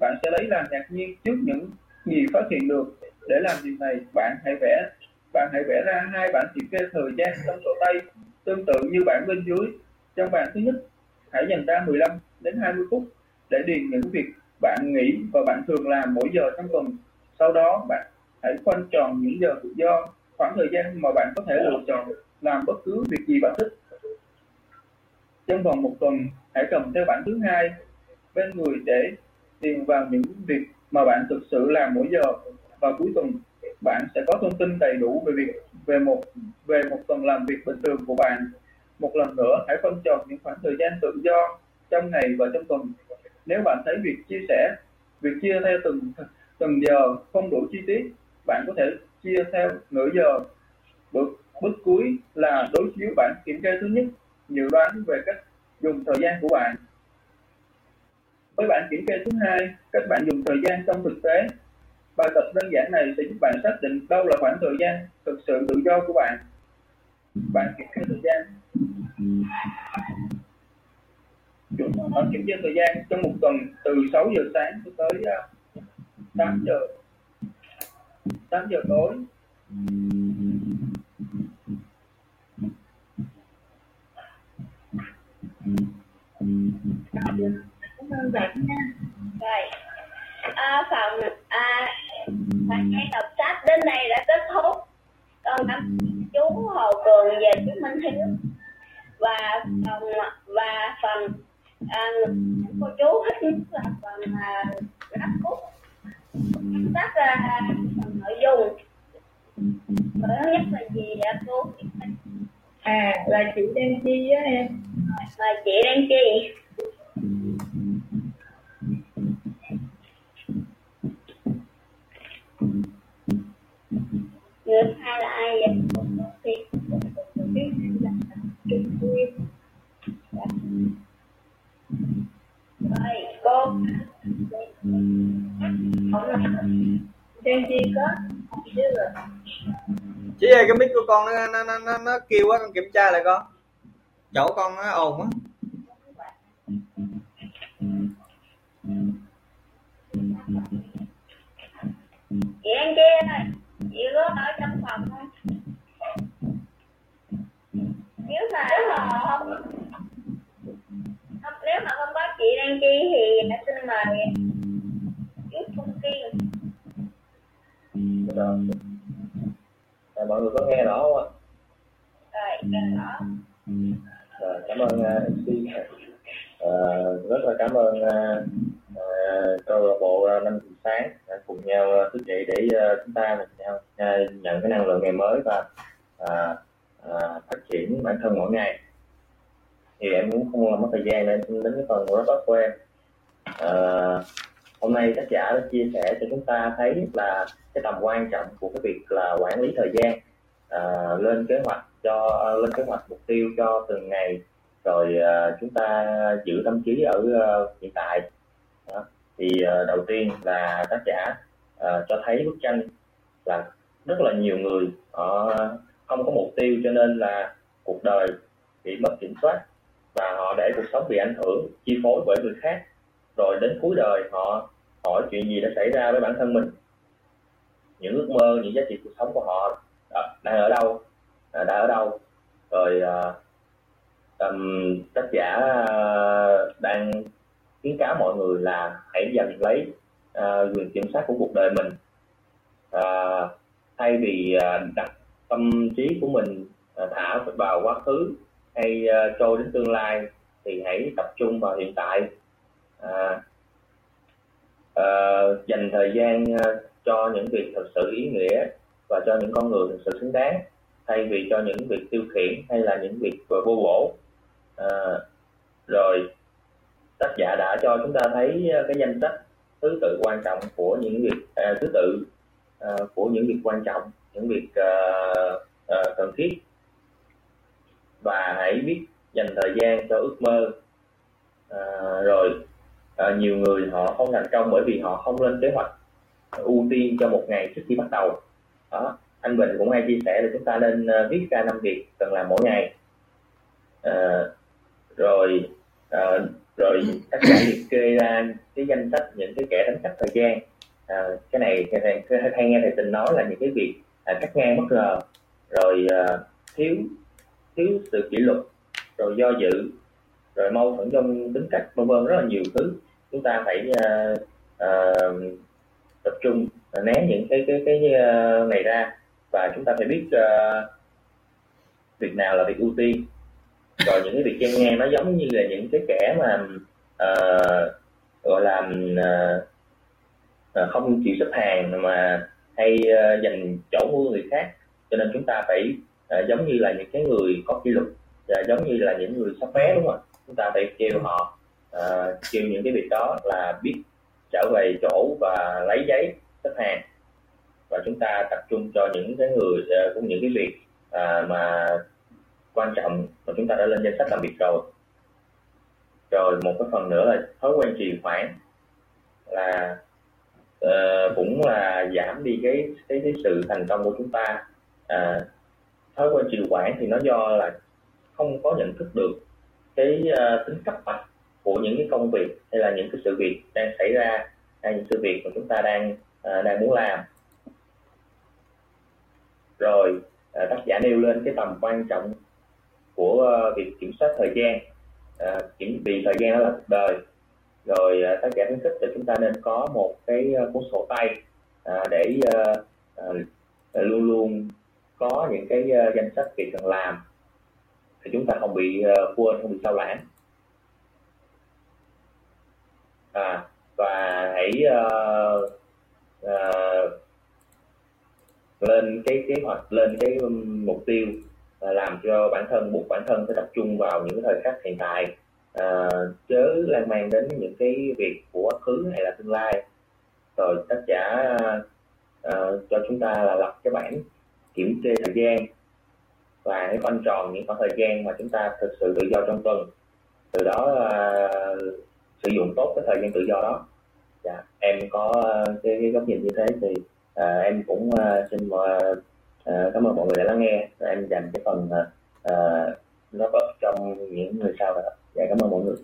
bạn sẽ lấy làm ngạc nhiên trước những gì phát hiện được. Để làm điều này, bạn hãy vẽ, bạn hãy vẽ ra hai bản kiểm kê thời gian trong sổ tay tương tự như bản bên dưới trong bảng thứ nhất, hãy dành ra 15 đến 20 phút để điền những việc bạn nghĩ và bạn thường làm mỗi giờ trong tuần. Sau đó, bạn hãy khoanh tròn những giờ tự do, khoảng thời gian mà bạn có thể lựa chọn làm bất cứ việc gì bạn thích. Trong vòng một tuần, hãy cầm theo bản thứ hai bên người để điền vào những việc mà bạn thực sự làm mỗi giờ. Và cuối tuần, bạn sẽ có thông tin đầy đủ về việc, về một về một tuần làm việc bình thường của bạn một lần nữa, hãy phân chọn những khoảng thời gian tự do trong ngày và trong tuần. Nếu bạn thấy việc chia sẻ, việc chia theo từng từng giờ không đủ chi tiết, bạn có thể chia theo nửa giờ. Bước bước cuối là đối chiếu bản kiểm kê thứ nhất, dự đoán về cách dùng thời gian của bạn. Với bản kiểm kê thứ hai, cách bạn dùng thời gian trong thực tế. Bài tập đơn giản này sẽ giúp bạn xác định đâu là khoảng thời gian thực sự tự do của bạn bạn kiểm kê thời gian. Chúng kiểm kê thời gian trong một tuần từ 6 giờ sáng cho tới à, 8 giờ. 8 giờ tối. Cảm ơn bạn nha. Rồi. À, phòng à, phần nghe đọc sách đến đây đã kết thúc con cảm chú Hồ Cường và chú Minh Hiếu. Và phần và phần à, cô chú thích nhất là phần à, rap khúc tác ra phần nội dung. Mới nhất là gì ạ cô? À là chị Đen Chi á em. Là chị Đen Chi Người hai là ai vậy? Thì Rồi, cô. Đen Chi có chứ rồi. Chị ơi cái mic của con nó nó nó nó, nó kêu quá con kiểm tra lại con. Chỗ con nó ồn quá. Chị ơi chị có ở trong phòng không nếu mà không không nếu mà không có chị đăng ký thì xin mời chú Phương Kiên Rồi. À, mọi người có nghe rõ không ạ? rồi nghe rõ Rồi, cảm ơn uh, MC uh, rất là cảm ơn uh, uh, câu lạc bộ uh, năm giờ sáng đã cùng nhau ờ, thức dậy để ờ, chúng ta cùng nhau ờ, nhận cái năng lượng ngày mới và à, à, phát triển bản thân mỗi ngày. Thì em muốn không làm mất thời gian nên đến cái phần wrap up của em. À, hôm nay tác giả đã chia sẻ cho chúng ta thấy là cái tầm quan trọng của cái việc là quản lý thời gian à, lên kế hoạch cho lên kế hoạch mục tiêu cho từng ngày. Rồi à, chúng ta giữ tâm trí ở à, hiện tại thì uh, đầu tiên là tác giả uh, cho thấy bức tranh là rất là nhiều người họ không có mục tiêu cho nên là cuộc đời bị mất kiểm soát và họ để cuộc sống bị ảnh hưởng chi phối bởi người khác. Rồi đến cuối đời họ hỏi chuyện gì đã xảy ra với bản thân mình. Những ước mơ những giá trị cuộc sống của họ đang ở đâu đã ở đâu. Rồi um, tác giả đang khuyến cáo mọi người là hãy giành lấy uh, quyền kiểm soát của cuộc đời mình. Uh, thay vì uh, đặt tâm trí của mình uh, thả vào quá khứ hay uh, trôi đến tương lai thì hãy tập trung vào hiện tại. Uh, uh, dành thời gian uh, cho những việc thật sự ý nghĩa và cho những con người thật sự xứng đáng thay vì cho những việc tiêu khiển hay là những việc vô bổ. À, rồi tác giả đã cho chúng ta thấy ờ, cái danh sách thứ tự quan trọng của những việc à, thứ tự à, của những việc quan trọng những việc à, à, cần thiết. Và hãy biết dành thời gian cho ước mơ. À, rồi à, nhiều người họ không thành công bởi vì họ không lên kế hoạch ưu tiên cho một ngày trước khi bắt đầu. Đó anh Bình cũng hay chia sẻ là chúng ta nên viết ra năm việc cần làm mỗi ngày. À, rồi à, rồi tác giả liệt kê ra cái danh sách những cái kẻ đánh cắp thời gian. À, cái này cái này hay nghe thầy tình nói là những cái việc à, cắt ngang bất ngờ. Rồi à, thiếu thiếu sự kỷ luật rồi do dự rồi mâu thuẫn trong tính cách vân vân rất là nhiều thứ. Chúng ta phải à, à, tập trung à, né những cái cái cái à, này ra. Và chúng ta phải biết à, việc nào là việc ưu tiên rồi những cái việc chen ngang nó giống như là những cái kẻ mà uh, gọi là uh, không chịu xếp hàng mà hay uh, dành chỗ mua người khác. Cho nên chúng ta phải uh, giống như là những cái người có kỷ luật và giống như là những người sắp vé đúng không chúng ta phải kêu họ uh, kêu những cái việc đó là biết trở về chỗ và lấy giấy xếp hàng. Và chúng ta tập trung cho những cái người uh, cũng những cái việc uh, mà quan trọng mà chúng ta đã lên danh sách làm việc rồi. Rồi một cái phần nữa là thói quen trì hoãn là uh, cũng là giảm đi cái cái cái sự thành công của chúng ta. À, thói quen trì hoãn thì nó do là không có nhận thức được cái uh, tính cấp bách của những cái công việc hay là những cái sự việc đang xảy ra hay những sự việc mà chúng ta đang uh, đang muốn làm. Rồi uh, tác giả nêu lên cái tầm quan trọng của ờ, việc kiểm soát thời gian à, kiểm vì thời gian đó là cuộc đời. Rồi à, tác giả khuyến khích là chúng ta nên có một cái cuốn sổ tay à, để à, à, luôn luôn có những cái à, danh sách việc cần làm thì chúng ta không bị à, quên không bị sao lãng. À, và hãy à, à, lên cái kế hoạch lên cái mục tiêu Ờ, làm cho bản thân buộc bản thân phải tập trung vào những thời khắc hiện tại. À, chớ lan man đến những cái việc của quá khứ hay là tương lai. Rồi tác giả à, cho chúng ta là lập cái bản kiểm kê thời gian và hãy khoanh tròn những khoảng thời gian mà chúng ta thực sự tự do trong tuần. Từ đó à, sử dụng tốt cái thời gian tự do đó. Dạ, em có cái, cái góc nhìn như thế thì à, em cũng uh, xin uh, cảm ơn mọi người đã lắng nghe. Em dành cái phần uh, góp ích trong những người sau đó dạ cảm ơn mọi người.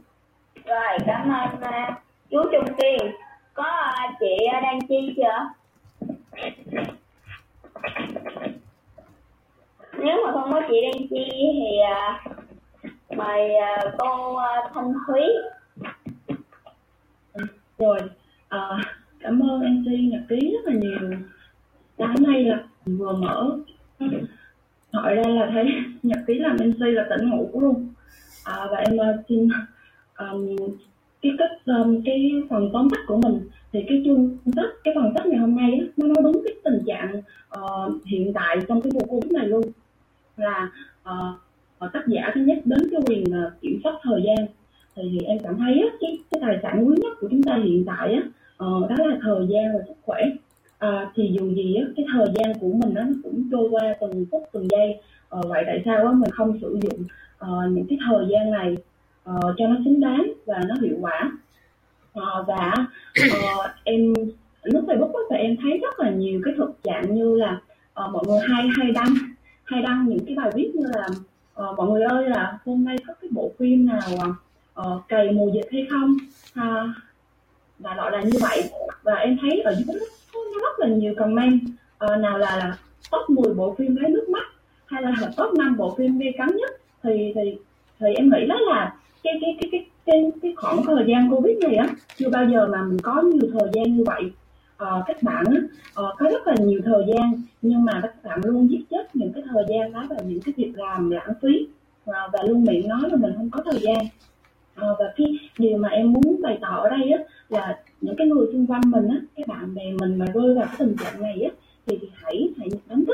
Rồi cảm ơn uh, chú Trung Kiên có uh, chị uh, Đan Chi chưa? Nếu mà không có chị Đan Chi thì uh, mời uh, cô uh, Thanh Thúy. Rồi uh, cảm ơn MC nhật ký rất là nhiều. Sáng nay là vừa mở. Hỏi ra là thấy nhật ký làm MC là tỉnh ngủ luôn. À, và em à, xin um, cái cách um, cái phần tóm tắt của mình. Thì cái chương tích cái phần tắt ngày hôm nay nó nói đúng cái tình trạng uh, hiện tại trong cái vụ covid này luôn. Là uh, tác giả thứ nhất đến cái quyền uh, kiểm soát thời gian. Thì, thì em cảm thấy á, cái cái tài sản quý nhất của chúng ta hiện tại á, uh, đó là thời gian và sức khỏe à, thì dù gì á, cái thời gian của mình nó cũng trôi qua từng phút từng giây. Uh, vậy tại sao á, mình không sử dụng uh, những cái thời gian này uh, cho nó xứng đáng và nó hiệu quả? Uh, và uh, em lúc Facebook á, và em thấy rất là nhiều cái thực trạng như là uh, mọi người hay hay đăng hay đăng những cái bài viết như là uh, mọi người ơi là hôm nay có cái bộ phim nào uh, cày mùa dịch hay không? Uh, và gọi là như vậy. Và em thấy ở dưới rất là nhiều comment. Uh, nào là, là top 10 bộ phim lấy nước mắt hay là top 5 bộ phim gây cấn nhất? Thì thì thì em nghĩ đó là cái cái cái cái cái, cái khoảng thời gian covid này á chưa bao giờ mà mình có nhiều thời gian như vậy. Uh, các bạn uh, có rất là nhiều thời gian nhưng mà các bạn luôn giết chết những cái thời gian đó vào những cái việc làm lãng phí uh, và luôn miệng nói là mình không có thời gian à, và cái điều mà em muốn bày tỏ ở đây á là những cái người xung quanh mình á cái bạn bè mình mà rơi vào cái tình trạng này á thì, thì hãy hãy đánh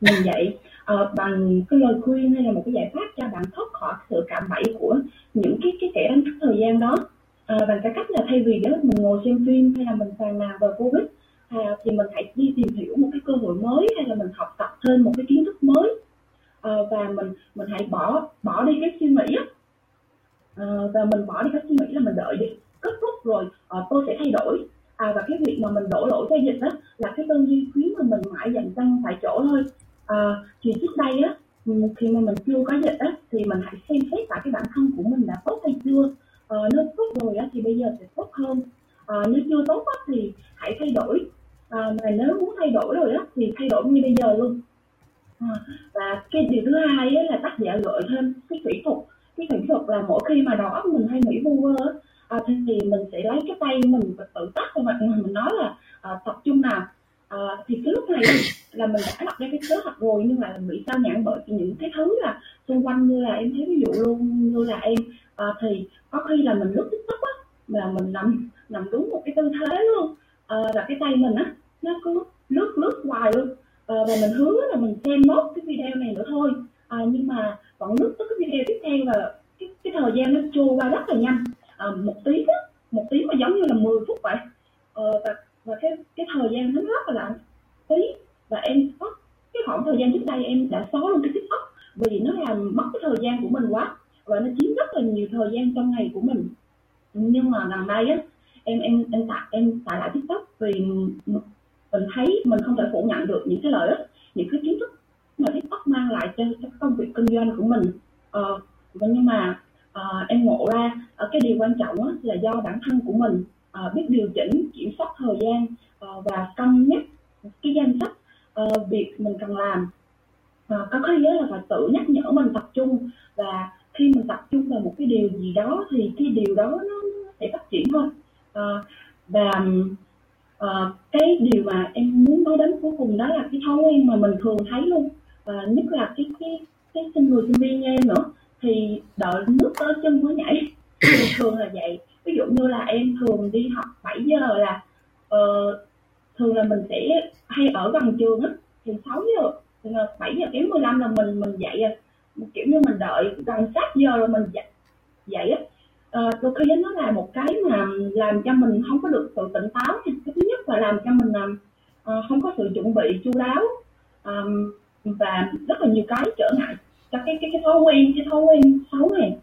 mình dậy. À, bằng cái lời khuyên hay là một cái giải pháp cho bạn thoát khỏi sự cạm bẫy của những cái cái kẻ đánh thức thời gian đó. À, bằng cái cách là thay vì đó mình ngồi xem phim hay là mình phàn nàn về covid à, thì mình hãy đi tìm hiểu một cái cơ hội mới hay là mình học tập thêm một cái kiến thức mới. Ờ, và mình mình hãy bỏ bỏ đi cái suy nghĩ á. Ờ, và mình bỏ đi cái suy nghĩ là mình đợi đi. Kết thúc rồi ờ, tôi sẽ thay đổi. À, và cái việc mà mình đổ lỗi cho dịch đó là cái tư duy khiến mà mình mãi dành chân tại chỗ thôi. À, thì trước đây á khi mà mình chưa có dịch á thì mình hãy xem xét lại cái bản thân của mình đã tốt hay chưa. À, nếu tốt rồi á thì bây giờ sẽ tốt hơn. À, nếu chưa tốt á thì hãy thay đổi. À, mà nếu muốn thay đổi rồi á thì thay đổi như bây giờ luôn và cái điều thứ hai á, là tác giả gợi thêm cái kỹ thuật. Cái kỹ thuật là mỗi khi mà đầu óc mình hay nghĩ vu vơ à, thì mình sẽ lấy cái tay mình và tự tắt vào mặt mình. Mình nói là à, tập trung nào à, thì cái lúc này là mình đã đặt ra cái kế hoạch rồi nhưng mà mình bị sao nhãn bởi những cái thứ là xung quanh như là em thấy ví dụ luôn như là em à, thì có khi là mình lướt tiktok á là mình nằm nằm đúng một cái tư thế luôn. À, là cái tay mình á nó cứ lướt lướt hoài luôn à, và mình hứa là mình xem nốt cái video này nữa thôi. À, nhưng mà vẫn lướt tới cái video tiếp theo và cái, cái thời gian nó trôi qua rất là nhanh. À, một tí á một tí mà giống như là 10 phút vậy. À, và và cái cái thời gian nó rất là lãng phí. Và em có cái khoảng thời gian trước đây em đã xóa luôn cái tiktok vì nó làm mất cái thời gian của mình quá. Và nó chiếm rất là nhiều thời gian trong ngày của mình. Nhưng mà gần đây á em em em tải em tải lại tiktok vì mình thấy mình không thể phủ nhận được những cái lợi ích những cái kiến thức mà tiktok mang lại cho, các công việc kinh doanh của mình. Uh, và nhưng mà uh, em ngộ ra ở cái điều quan trọng á, là do bản thân của mình uh, biết điều chỉnh kiểm soát thời gian uh, và cân nhắc cái danh sách uh, việc mình cần làm. Uh, có khi á là phải tự nhắc nhở mình tập trung và khi mình tập trung vào một cái điều gì đó thì cái điều đó nó sẽ phát triển thôi uh, và ờ, cái điều mà em muốn nói đến cuối cùng đó là cái thói quen mà mình thường thấy luôn. Và nhất là cái cái cái sinh người sinh viên như em nữa. Thì đợi nước tới chân mới nhảy. Thì thường là vậy. Ví dụ như là em thường đi học 7 giờ là ờ, thường là mình sẽ hay ở gần trường á thì 6 giờ thì là 7 giờ kém 15 là mình mình dậy à. Kiểu như mình đợi gần sát giờ rồi mình dậy dậy á à, đôi khi nó là một cái mà làm cho mình không có được sự tỉnh táo cái thứ nhất là làm cho mình à, không có sự chuẩn bị chu đáo à, và rất là nhiều cái trở ngại cho cái cái cái thói quen cái thói quen xấu này.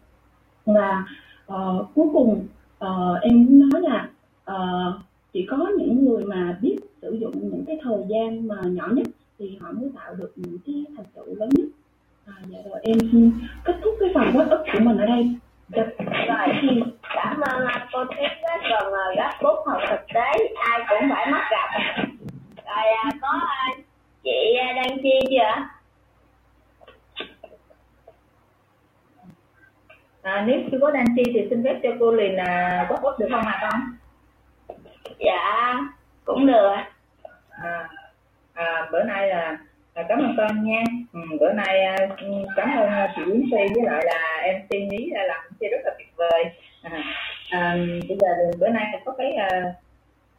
Và ờ, cuối cùng ờ, em muốn nói là ờ, chỉ có những người mà biết sử dụng những cái thời gian mà nhỏ nhất thì họ mới tạo được những cái thành tựu lớn nhất. À, dạ rồi em kết thúc cái phần góp ích của mình ở đây. Rồi cảm ơn anh. Cô á còn uh, gấp bút học thực tế. Ai cũng phải mắc gặp. Rồi à, có à, chị à, đăng chi chưa? À, nếu chưa có đăng chi thì xin phép cho cô liền là góp bút được không ạ con? dạ cũng được. À, à, bữa nay là, là cảm ơn con nha. Ừ, bữa nay à, cảm ơn à, chị Yến Phi với lại là em suy nghĩ đã làm chi rất là tuyệt vời. À, à, bây giờ bữa nay có cái uh,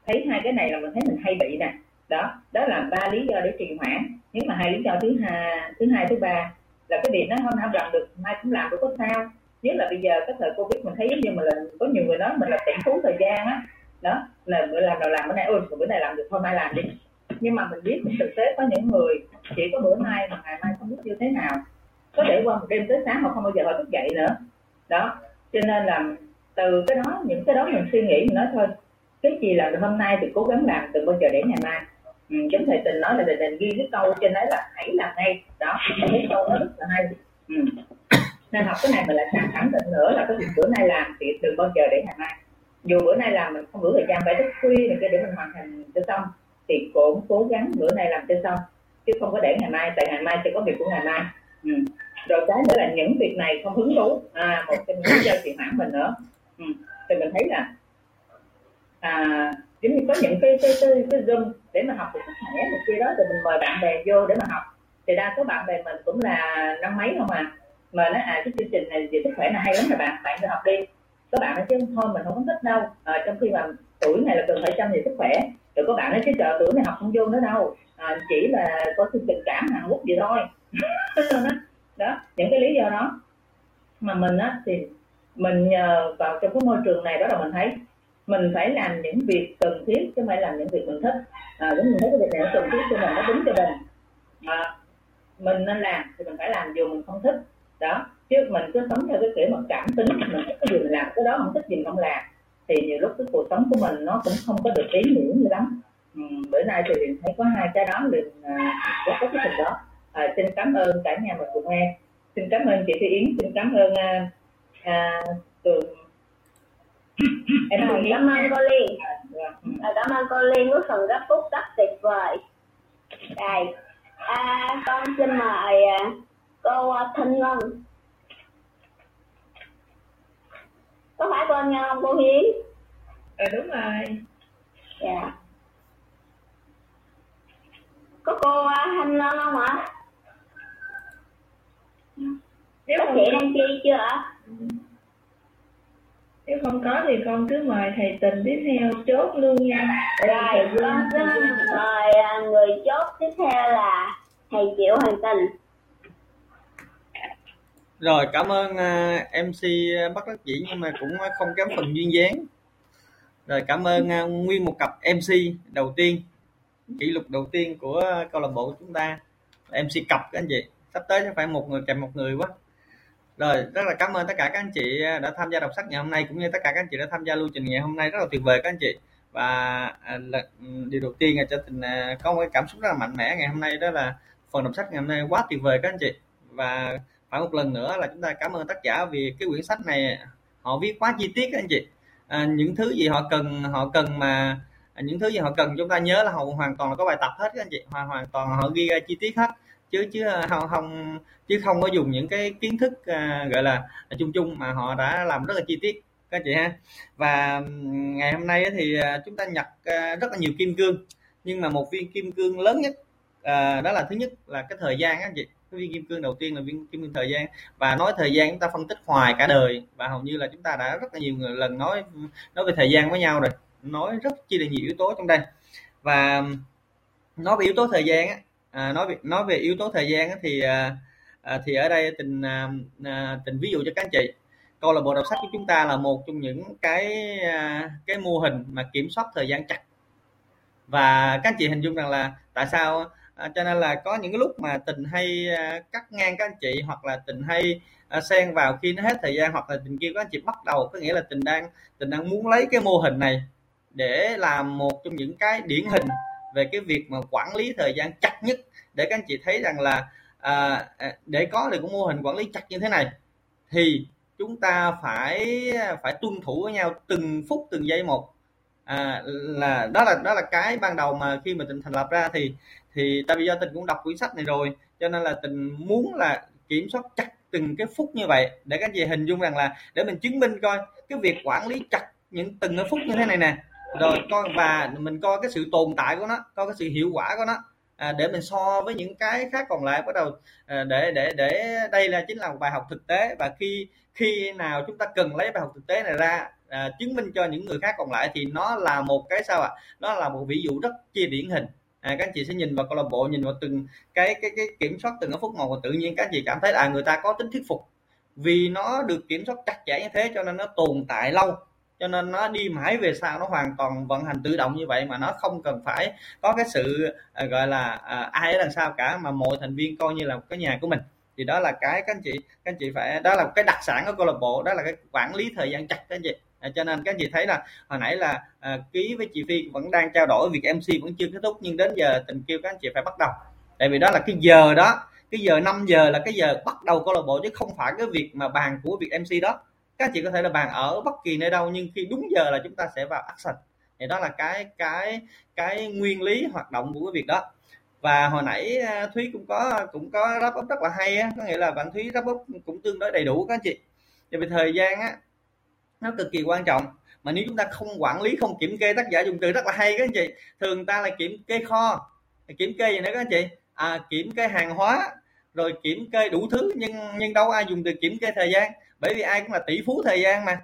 thấy hai cái này là mình thấy mình hay bị nè. Đó, đó là ba lý do để trì hoãn. Nếu mà hai lý do thứ hai, thứ hai, thứ ba là cái việc nó hôm nào làm được, mai cũng làm được có sao. Nhất là bây giờ cái thời Covid mình thấy giống như mình là có nhiều người nói mình là tỷ phú thời gian á. Đó, là bữa làm nào làm bữa nay ôi bữa nay làm được thôi mai làm đi nhưng mà mình biết thực tế có những người chỉ có bữa nay mà ngày mai không biết như thế nào. Có thể qua một đêm tới sáng mà không bao giờ họ thức dậy nữa. Đó. Cho nên là từ cái đó những cái đó mình suy nghĩ mình nói thôi cái gì làm được hôm nay thì cố gắng làm đừng bao giờ để ngày mai. Ừ, chính thầy tình nói là thầy tình ghi cái câu trên đấy là hãy làm ngay. Đó cái câu đó rất là hay. Ừ. nên học cái này mình lại càng khẳng định nữa là cái việc bữa nay làm thì đừng bao giờ để ngày mai. Dù bữa nay làm mình không đủ thời gian phải thức khuya này kia để mình hoàn thành cho xong thì cũng cố gắng bữa nay làm cho xong chứ không có để ngày mai tại ngày mai sẽ có việc của ngày mai. Ừ. rồi cái nữa là những việc này không hứng thú. À một trong những lý do trì hoãn mình nữa. Ừ. thì mình thấy là à giống như có những cái cái cái, cái zoom để mà học được sức khỏe một kia đó thì mình mời bạn bè vô để mà học. Thì đa số bạn bè mình cũng là năm mấy không à. Mà nói à cái chương trình này về sức khỏe này hay lắm rồi bạn bạn đi học đi. Các bạn nói chứ thôi mình không có thích đâu. À, trong khi mà tuổi này là cần phải chăm về sức khỏe. Rồi có bạn nói chứ chờ tuổi này học không vô nữa đâu. À, chỉ là có sự tình cảm hàn phúc gì thôi. Đó. những cái lý do đó. Mà mình á thì mình nhờ vào trong cái môi trường này đó đầu mình thấy mình phải làm những việc cần thiết chứ không phải làm những việc mình thích. À, đúng mình thấy cái việc này nó cần thiết cho mình nó đúng cho mình. À, mình nên làm thì mình phải làm dù mình không thích. Đó chứ mình cứ sống theo cái kiểu mà cảm tính mình thích cái gì mình làm cái đó không thích gì mình không làm thì nhiều lúc cái cuộc sống của mình nó cũng không có được ý nghĩa như lắm. Ừ, bữa nay thì mình thấy có hai cái đó liền à, có cái tình đó. À, xin cảm ơn cả nhà mình cùng nghe xin cảm ơn chị Thị Yến xin cảm ơn à, à, tường. Em à, cảm ơn cô Liên. À, cảm ơn cô Liên với phần gấp phút rất tuyệt vời. Đây. À, con xin mời à, cô à, Thanh Ngân có phải con nghe không cô Hiến? À, đúng rồi. Dạ. Có cô Thanh Ngân không ạ? Nếu các chị đăng ký chưa ạ? Nếu không có thì con cứ mời thầy tình tiếp theo chốt luôn nha. Rồi con xin mời à, người chốt tiếp theo là thầy Triệu Hoàng Tình rồi cảm ơn à, uh, MC bắt Đắc Dĩ nhưng mà cũng không kém phần duyên dáng. Rồi cảm ơn uh, nguyên một cặp MC đầu tiên kỷ lục đầu tiên của câu lạc bộ của chúng ta. MC cặp các anh chị. Sắp tới sẽ phải một người kèm một người quá. Rồi rất là cảm ơn tất cả các anh chị đã tham gia đọc sách ngày hôm nay cũng như tất cả các anh chị đã tham gia lưu trình ngày hôm nay. Rất là tuyệt vời các anh chị. Và à, là, ừ, điều đầu tiên là cho tình à, có một cái cảm xúc rất là mạnh mẽ ngày hôm nay đó là phần đọc sách ngày hôm nay quá tuyệt vời các anh chị. Và phải một lần nữa là chúng ta cảm ơn tác giả vì cái quyển sách này. Họ viết quá chi tiết anh chị. À, những thứ gì họ cần họ cần mà à, những thứ gì họ cần chúng ta nhớ là họ hoàn toàn là có bài tập hết các anh chị. Hoàn hoàn toàn họ ghi ra chi tiết hết. Chứ chứ à, không không chứ không có dùng những cái kiến thức à, gọi là à, chung chung mà họ đã làm rất là chi tiết các chị ha. Và ngày hôm nay thì chúng ta nhặt rất là nhiều kim cương. Nhưng mà một viên kim cương lớn nhất đó là thứ nhất là cái thời gian các chị cái viên kim cương đầu tiên là viên kim cương thời gian. Và nói thời gian chúng ta phân tích hoài cả đời. Và hầu như là chúng ta đã rất là nhiều lần nói nói về thời gian với nhau rồi. Nói rất chi là nhiều yếu tố trong đây. Và nói về yếu tố thời gian á à, nói về nói về yếu tố thời gian á, thì à, à thì ở đây tình à, à, tình ví dụ cho các anh chị. Câu lạc bộ đọc sách của chúng ta là một trong những cái à, cái mô hình mà kiểm soát thời gian chặt. Và các anh chị hình dung rằng là tại sao à, cho nên là có những cái lúc mà tình hay à, cắt ngang các anh chị hoặc là tình hay à, xen vào khi nó hết thời gian hoặc là tình kia các anh chị bắt đầu có nghĩa là tình đang tình đang muốn lấy cái mô hình này để làm một trong những cái điển hình về cái việc mà quản lý thời gian chặt nhất để các anh chị thấy rằng là à, à để có được cái mô hình quản lý chặt như thế này thì chúng ta phải à, phải tuân thủ với nhau từng phút từng giây một. À, là đó là đó là cái ban đầu mà khi mà tình thành lập ra thì thì tại vì do tình cũng đọc quyển sách này rồi cho nên là tình muốn là kiểm soát chặt từng cái phút như vậy để các gì chị hình dung rằng là để mình chứng minh coi cái việc quản lý chặt những từng cái phút như thế này nè. Rồi coi và mình coi cái sự tồn tại của nó coi cái sự hiệu quả của nó à, để mình so với những cái khác còn lại. Bắt đầu à, để để để đây là chính là một bài học thực tế và khi khi nào chúng ta cần lấy bài học thực tế này ra à, chứng minh cho những người khác còn lại thì nó là một cái sao ạ? À? nó là một ví dụ rất chi điển hình à, các anh chị sẽ nhìn vào câu lạc bộ nhìn vào từng cái cái cái kiểm soát từng cái phút một và tự nhiên các anh chị cảm thấy là người ta có tính thuyết phục. Vì nó được kiểm soát chặt chẽ như thế cho nên nó tồn tại lâu cho nên nó đi mãi về sau nó hoàn toàn vận hành tự động như vậy mà nó không cần phải có cái sự à, gọi là à, ai ở đằng sau cả mà mọi thành viên coi như là cái nhà của mình. Thì đó là cái các anh chị các anh chị phải đó là cái đặc sản của câu lạc bộ đó là cái quản lý thời gian chặt các anh chị à, cho nên các anh chị thấy là hồi nãy là à, ký với chị Phi vẫn đang trao đổi việc MC vẫn chưa kết thúc nhưng đến giờ tình kêu các anh chị phải bắt đầu. Tại vì đó là cái giờ đó cái giờ 5 giờ là cái giờ bắt đầu câu lạc bộ chứ không phải cái việc mà bàn của việc MC đó. Các chị có thể là bàn ở bất kỳ nơi đâu nhưng khi đúng giờ là chúng ta sẽ vào action. Thì đó là cái cái cái nguyên lý hoạt động của cái việc đó. Và hồi nãy à, thúy cũng có cũng có wrap up rất là hay á có nghĩa là bạn thúy wrap up cũng tương đối đầy đủ các anh chị. Tại vì thời gian á nó cực kỳ quan trọng. Mà nếu chúng ta không quản lý không kiểm kê tác giả dùng từ rất là hay các anh chị thường ta là kiểm kê kho kiểm kê gì nữa các anh chị? À, kiểm kê hàng hóa rồi kiểm kê đủ thứ nhưng nhưng đâu ai dùng từ kiểm kê thời gian bởi vì ai cũng là tỷ phú thời gian mà.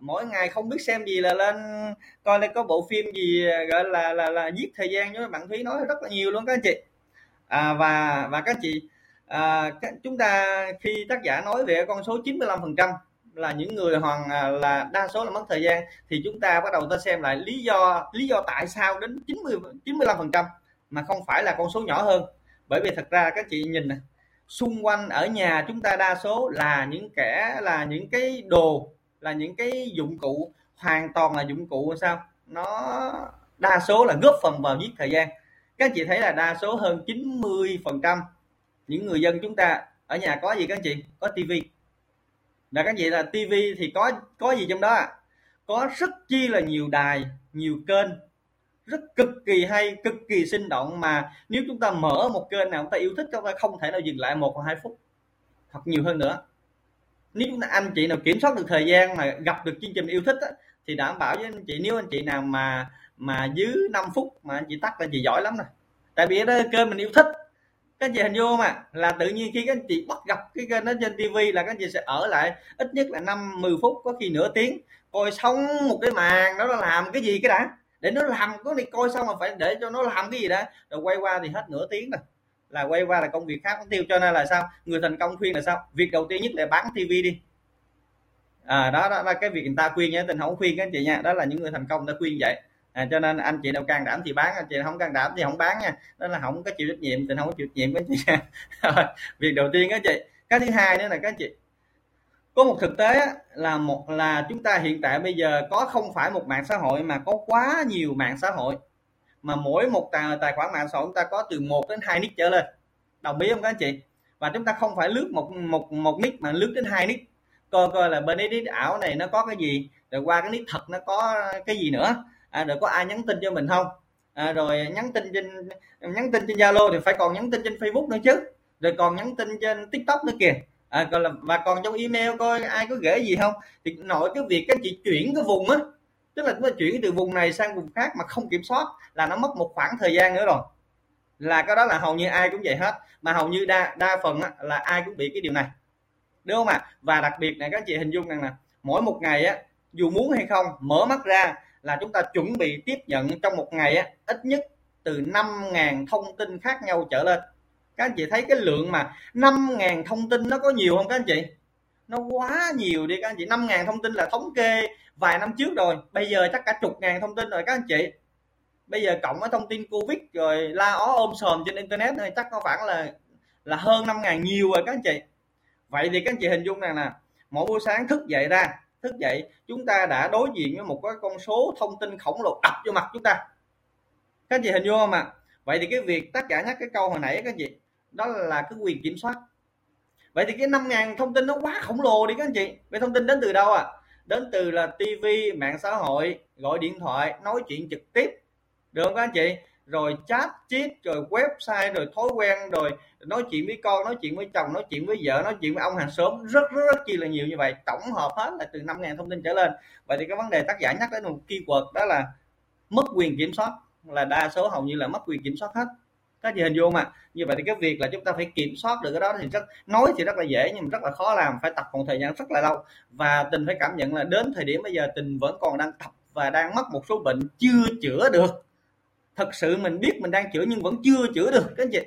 Mỗi ngày không biết xem gì là lên coi lên có bộ phim gì gọi là là là giết thời gian với bạn thúy nói rất là nhiều luôn các anh chị. À, và và các chị à, chúng ta khi tác giả nói về con số 95 phần trăm là những người hoàn à, là đa số là mất thời gian, thì chúng ta bắt đầu ta xem lại lý do lý do tại sao đến 90 95 phần trăm mà không phải là con số nhỏ hơn. Bởi vì thật ra các chị nhìn này xung quanh ở nhà chúng ta đa số là những kẻ, là những cái đồ, là những cái dụng cụ, hoàn toàn là dụng cụ sao? Nó đa số là góp phần vào giết thời gian. Các chị thấy là đa số hơn 90 phần trăm những người dân chúng ta ở nhà có gì các anh chị? Có tivi là các vị là tivi thì có có gì trong đó? À? có rất chi là nhiều đài nhiều kênh rất cực kỳ hay cực kỳ sinh động mà nếu chúng ta mở một kênh nào chúng ta yêu thích chúng ta không thể nào dừng lại một hoặc hai phút hoặc nhiều hơn nữa. Nếu chúng ta anh chị nào kiểm soát được thời gian mà gặp được chương trình yêu thích á, thì đảm bảo với anh chị nếu anh chị nào mà mà dưới 5 phút mà anh chị tắt là chị giỏi lắm rồi. Tại vì đó kênh mình yêu thích các anh chị hình vô mà? Là tự nhiên khi các anh chị bắt gặp cái kênh đó trên tivi là các anh chị sẽ ở lại ít nhất là năm 10 phút có khi nửa tiếng coi xong một cái màn đó nó làm cái gì cái đã. Để nó làm có đi coi xong mà phải để cho nó làm cái gì đó rồi quay qua thì hết nửa tiếng rồi. Là quay qua là công việc khác tiêu cho nên là sao? Người thành công khuyên là sao? Việc đầu tiên nhất là bán tivi đi. À, đó, đó là cái việc người ta khuyên nhé tình không khuyên các anh chị nha đó là những người thành công đã khuyên vậy à, cho nên anh chị nào can đảm thì bán anh chị không can đảm thì không bán nha. Đó là không có chịu trách nhiệm thì không có chịu trách nhiệm với chị. Việc đầu tiên đó chị. Cái thứ hai nữa là các chị. Có một thực tế là một là chúng ta hiện tại bây giờ có không phải một mạng xã hội mà có quá nhiều mạng xã hội. Mà mỗi một tài, tài khoản mạng xã hội chúng ta có từ 1 đến 2 nick trở lên. Đồng ý không các anh chị? Và chúng ta không phải lướt một một một nick mà lướt đến hai nick. Coi coi là bên cái nick ảo này nó có cái gì rồi qua cái nick thật nó có cái gì nữa à, rồi có ai nhắn tin cho mình không? À, rồi nhắn tin trên nhắn tin trên zalo thì phải còn nhắn tin trên facebook nữa chứ. Rồi còn nhắn tin trên tiktok nữa kìa. À, còn là và còn trong email coi ai có gửi gì không? Thì nội cái việc các chị chuyển cái vùng á tức là chúng ta chuyển từ vùng này sang vùng khác mà không kiểm soát là nó mất một khoảng thời gian nữa rồi. Là cái đó là hầu như ai cũng vậy hết. Mà hầu như đa đa phần á, là ai cũng bị cái điều này. Đúng không ạ? À? và đặc biệt này các chị hình dung rằng là mỗi một ngày á dù muốn hay không mở mắt ra là chúng ta chuẩn bị tiếp nhận trong một ngày á, ít nhất từ 5.000 thông tin khác nhau trở lên. Các anh chị thấy cái lượng mà 5.000 thông tin nó có nhiều không các anh chị? Nó quá nhiều đi các anh chị. 5.000 thông tin là thống kê vài năm trước rồi. Bây giờ chắc cả chục ngàn thông tin rồi các anh chị. Bây giờ cộng với thông tin covid rồi la ó ôm sòm trên internet này chắc có khoảng là là hơn 5.000 nhiều rồi các anh chị. Vậy thì các anh chị hình dung rằng là mỗi buổi sáng thức dậy ra thức dậy, chúng ta đã đối diện với một cái con số thông tin khổng lồ đập vô mặt chúng ta. Các anh chị hình dung không ạ? Vậy thì cái việc tác giả nhắc cái câu hồi nãy các anh chị, đó là cái quyền kiểm soát. Vậy thì cái năm ngàn thông tin nó quá khổng lồ đi các anh chị. Vậy thông tin đến từ đâu à đến từ là tivi mạng xã hội, gọi điện thoại, nói chuyện trực tiếp. Được không các anh chị? Rồi chat chít rồi website, rồi thói quen, rồi nói chuyện với con, nói chuyện với chồng, nói chuyện với vợ, nói chuyện với ông hàng xóm. Rất rất rất chi là nhiều như vậy. Tổng hợp hết là từ 5.000 thông tin trở lên. Vậy thì cái vấn đề tác giả nhắc đến một keyword đó là mất quyền kiểm soát. Là đa số hầu như là mất quyền kiểm soát hết. Các chị hình dung mà như vậy thì cái việc là chúng ta phải kiểm soát được cái đó thì rất, nói thì rất là dễ nhưng mà rất là khó làm. Phải tập một thời gian rất là lâu. Và tình phải cảm nhận là đến thời điểm bây giờ tình vẫn còn đang tập và đang mắc một số bệnh chưa chữa được thật sự mình biết mình đang chữa nhưng vẫn chưa chữa được, các anh chị.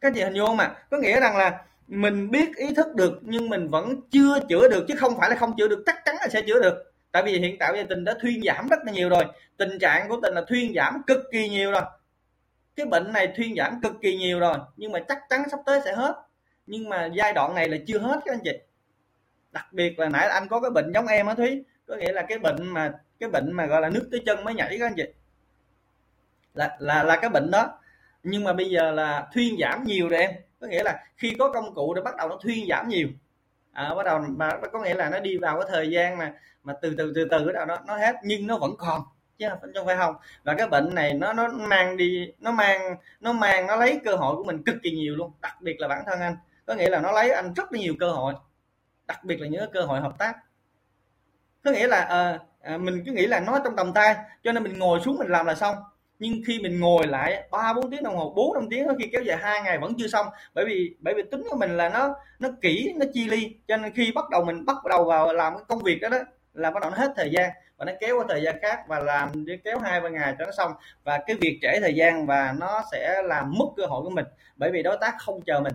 Các anh chị hình dung mà có nghĩa rằng là mình biết ý thức được nhưng mình vẫn chưa chữa được, chứ không phải là không chữa được, chắc chắn là sẽ chữa được. Tại vì hiện tại bây giờ tình đã thuyên giảm rất là nhiều rồi. Tình trạng của tình là thuyên giảm cực kỳ nhiều rồi. Cái bệnh này thuyên giảm cực kỳ nhiều rồi, nhưng mà chắc chắn sắp tới sẽ hết. Nhưng mà giai đoạn này là chưa hết, các anh chị. Đặc biệt là nãy anh có cái bệnh giống em á thúy. Có nghĩa là cái bệnh mà, cái bệnh mà gọi là nước tới chân mới nhảy, các anh chị là là là cái bệnh đó. Nhưng mà bây giờ là thuyên giảm nhiều rồi em. Có nghĩa là khi có công cụ để bắt đầu nó thuyên giảm nhiều. À, bắt đầu mà có nghĩa là nó đi vào cái thời gian mà mà từ từ từ từ bắt đầu nó nó hết nhưng nó vẫn còn chứ không phải không. Và cái bệnh này nó nó mang đi nó mang nó mang nó lấy cơ hội của mình cực kỳ nhiều luôn đặc biệt là bản thân anh. Có nghĩa là nó lấy anh rất là nhiều cơ hội đặc biệt là những cơ hội hợp tác. Có nghĩa là à, à, mình cứ nghĩ là nó trong tầm tay cho nên mình ngồi xuống mình làm là xong nhưng khi mình ngồi lại ba bốn tiếng đồng hồ bốn năm tiếng khi kéo dài hai ngày vẫn chưa xong. Bởi vì bởi vì tính của mình là nó nó kỹ nó chi ly. Cho nên khi bắt đầu mình bắt đầu vào làm cái công việc đó đó là bắt đầu nó hết thời gian và nó kéo qua thời gian khác và làm để kéo hai ba ngày cho nó xong. Và cái việc trễ thời gian và nó sẽ làm mất cơ hội của mình. Bởi vì đối tác không chờ mình.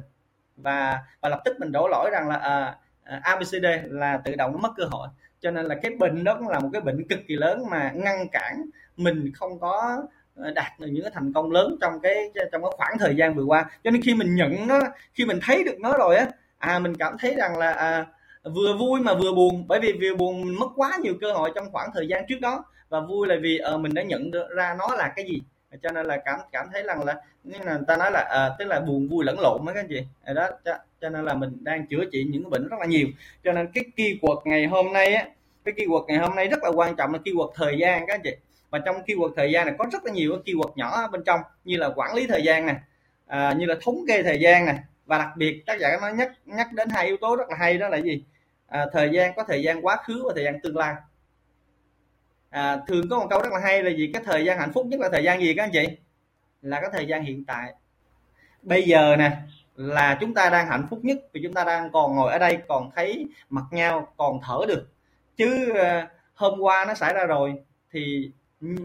Và và lập tức mình đổ lỗi rằng là à, à ABCD là tự động nó mất cơ hội. Cho nên là cái bệnh đó cũng là một cái bệnh cực kỳ lớn mà ngăn cản mình không có Ờ, đạt được những cái thành công lớn trong cái trong cái khoảng thời gian vừa qua. Cho nên khi mình nhận nó khi mình thấy được nó rồi á à mình cảm thấy rằng là à, vừa vui mà vừa buồn. Bởi vì vừa buồn mình mất quá nhiều cơ hội trong khoảng thời gian trước đó. Và vui là vì à, mình đã nhận được ra nó là cái gì. Cho nên là cảm cảm thấy rằng là như là ta nói là à, tức là buồn vui lẫn lộn mấy các anh chị đó cho, cho nên là mình đang chữa trị những bệnh rất là nhiều. Cho nên cái keyword ngày hôm nay á cái keyword ngày hôm nay rất là quan trọng là keyword thời gian các anh chị và trong keyword thời gian này có rất là nhiều cái keyword nhỏ bên trong như là quản lý thời gian này à, như là thống kê thời gian này. Và đặc biệt tác giả nó nhắc nhắc đến hai yếu tố rất là hay đó là gì? À, thời gian có thời gian quá khứ và thời gian tương lai. À, thường có một câu rất là hay là gì? Cái thời gian hạnh phúc nhất là thời gian gì các anh chị? Là cái thời gian hiện tại. Bây giờ nè là chúng ta đang hạnh phúc nhất vì chúng ta đang còn ngồi ở đây còn thấy mặt nhau còn thở được. Chứ à, hôm qua nó xảy ra rồi thì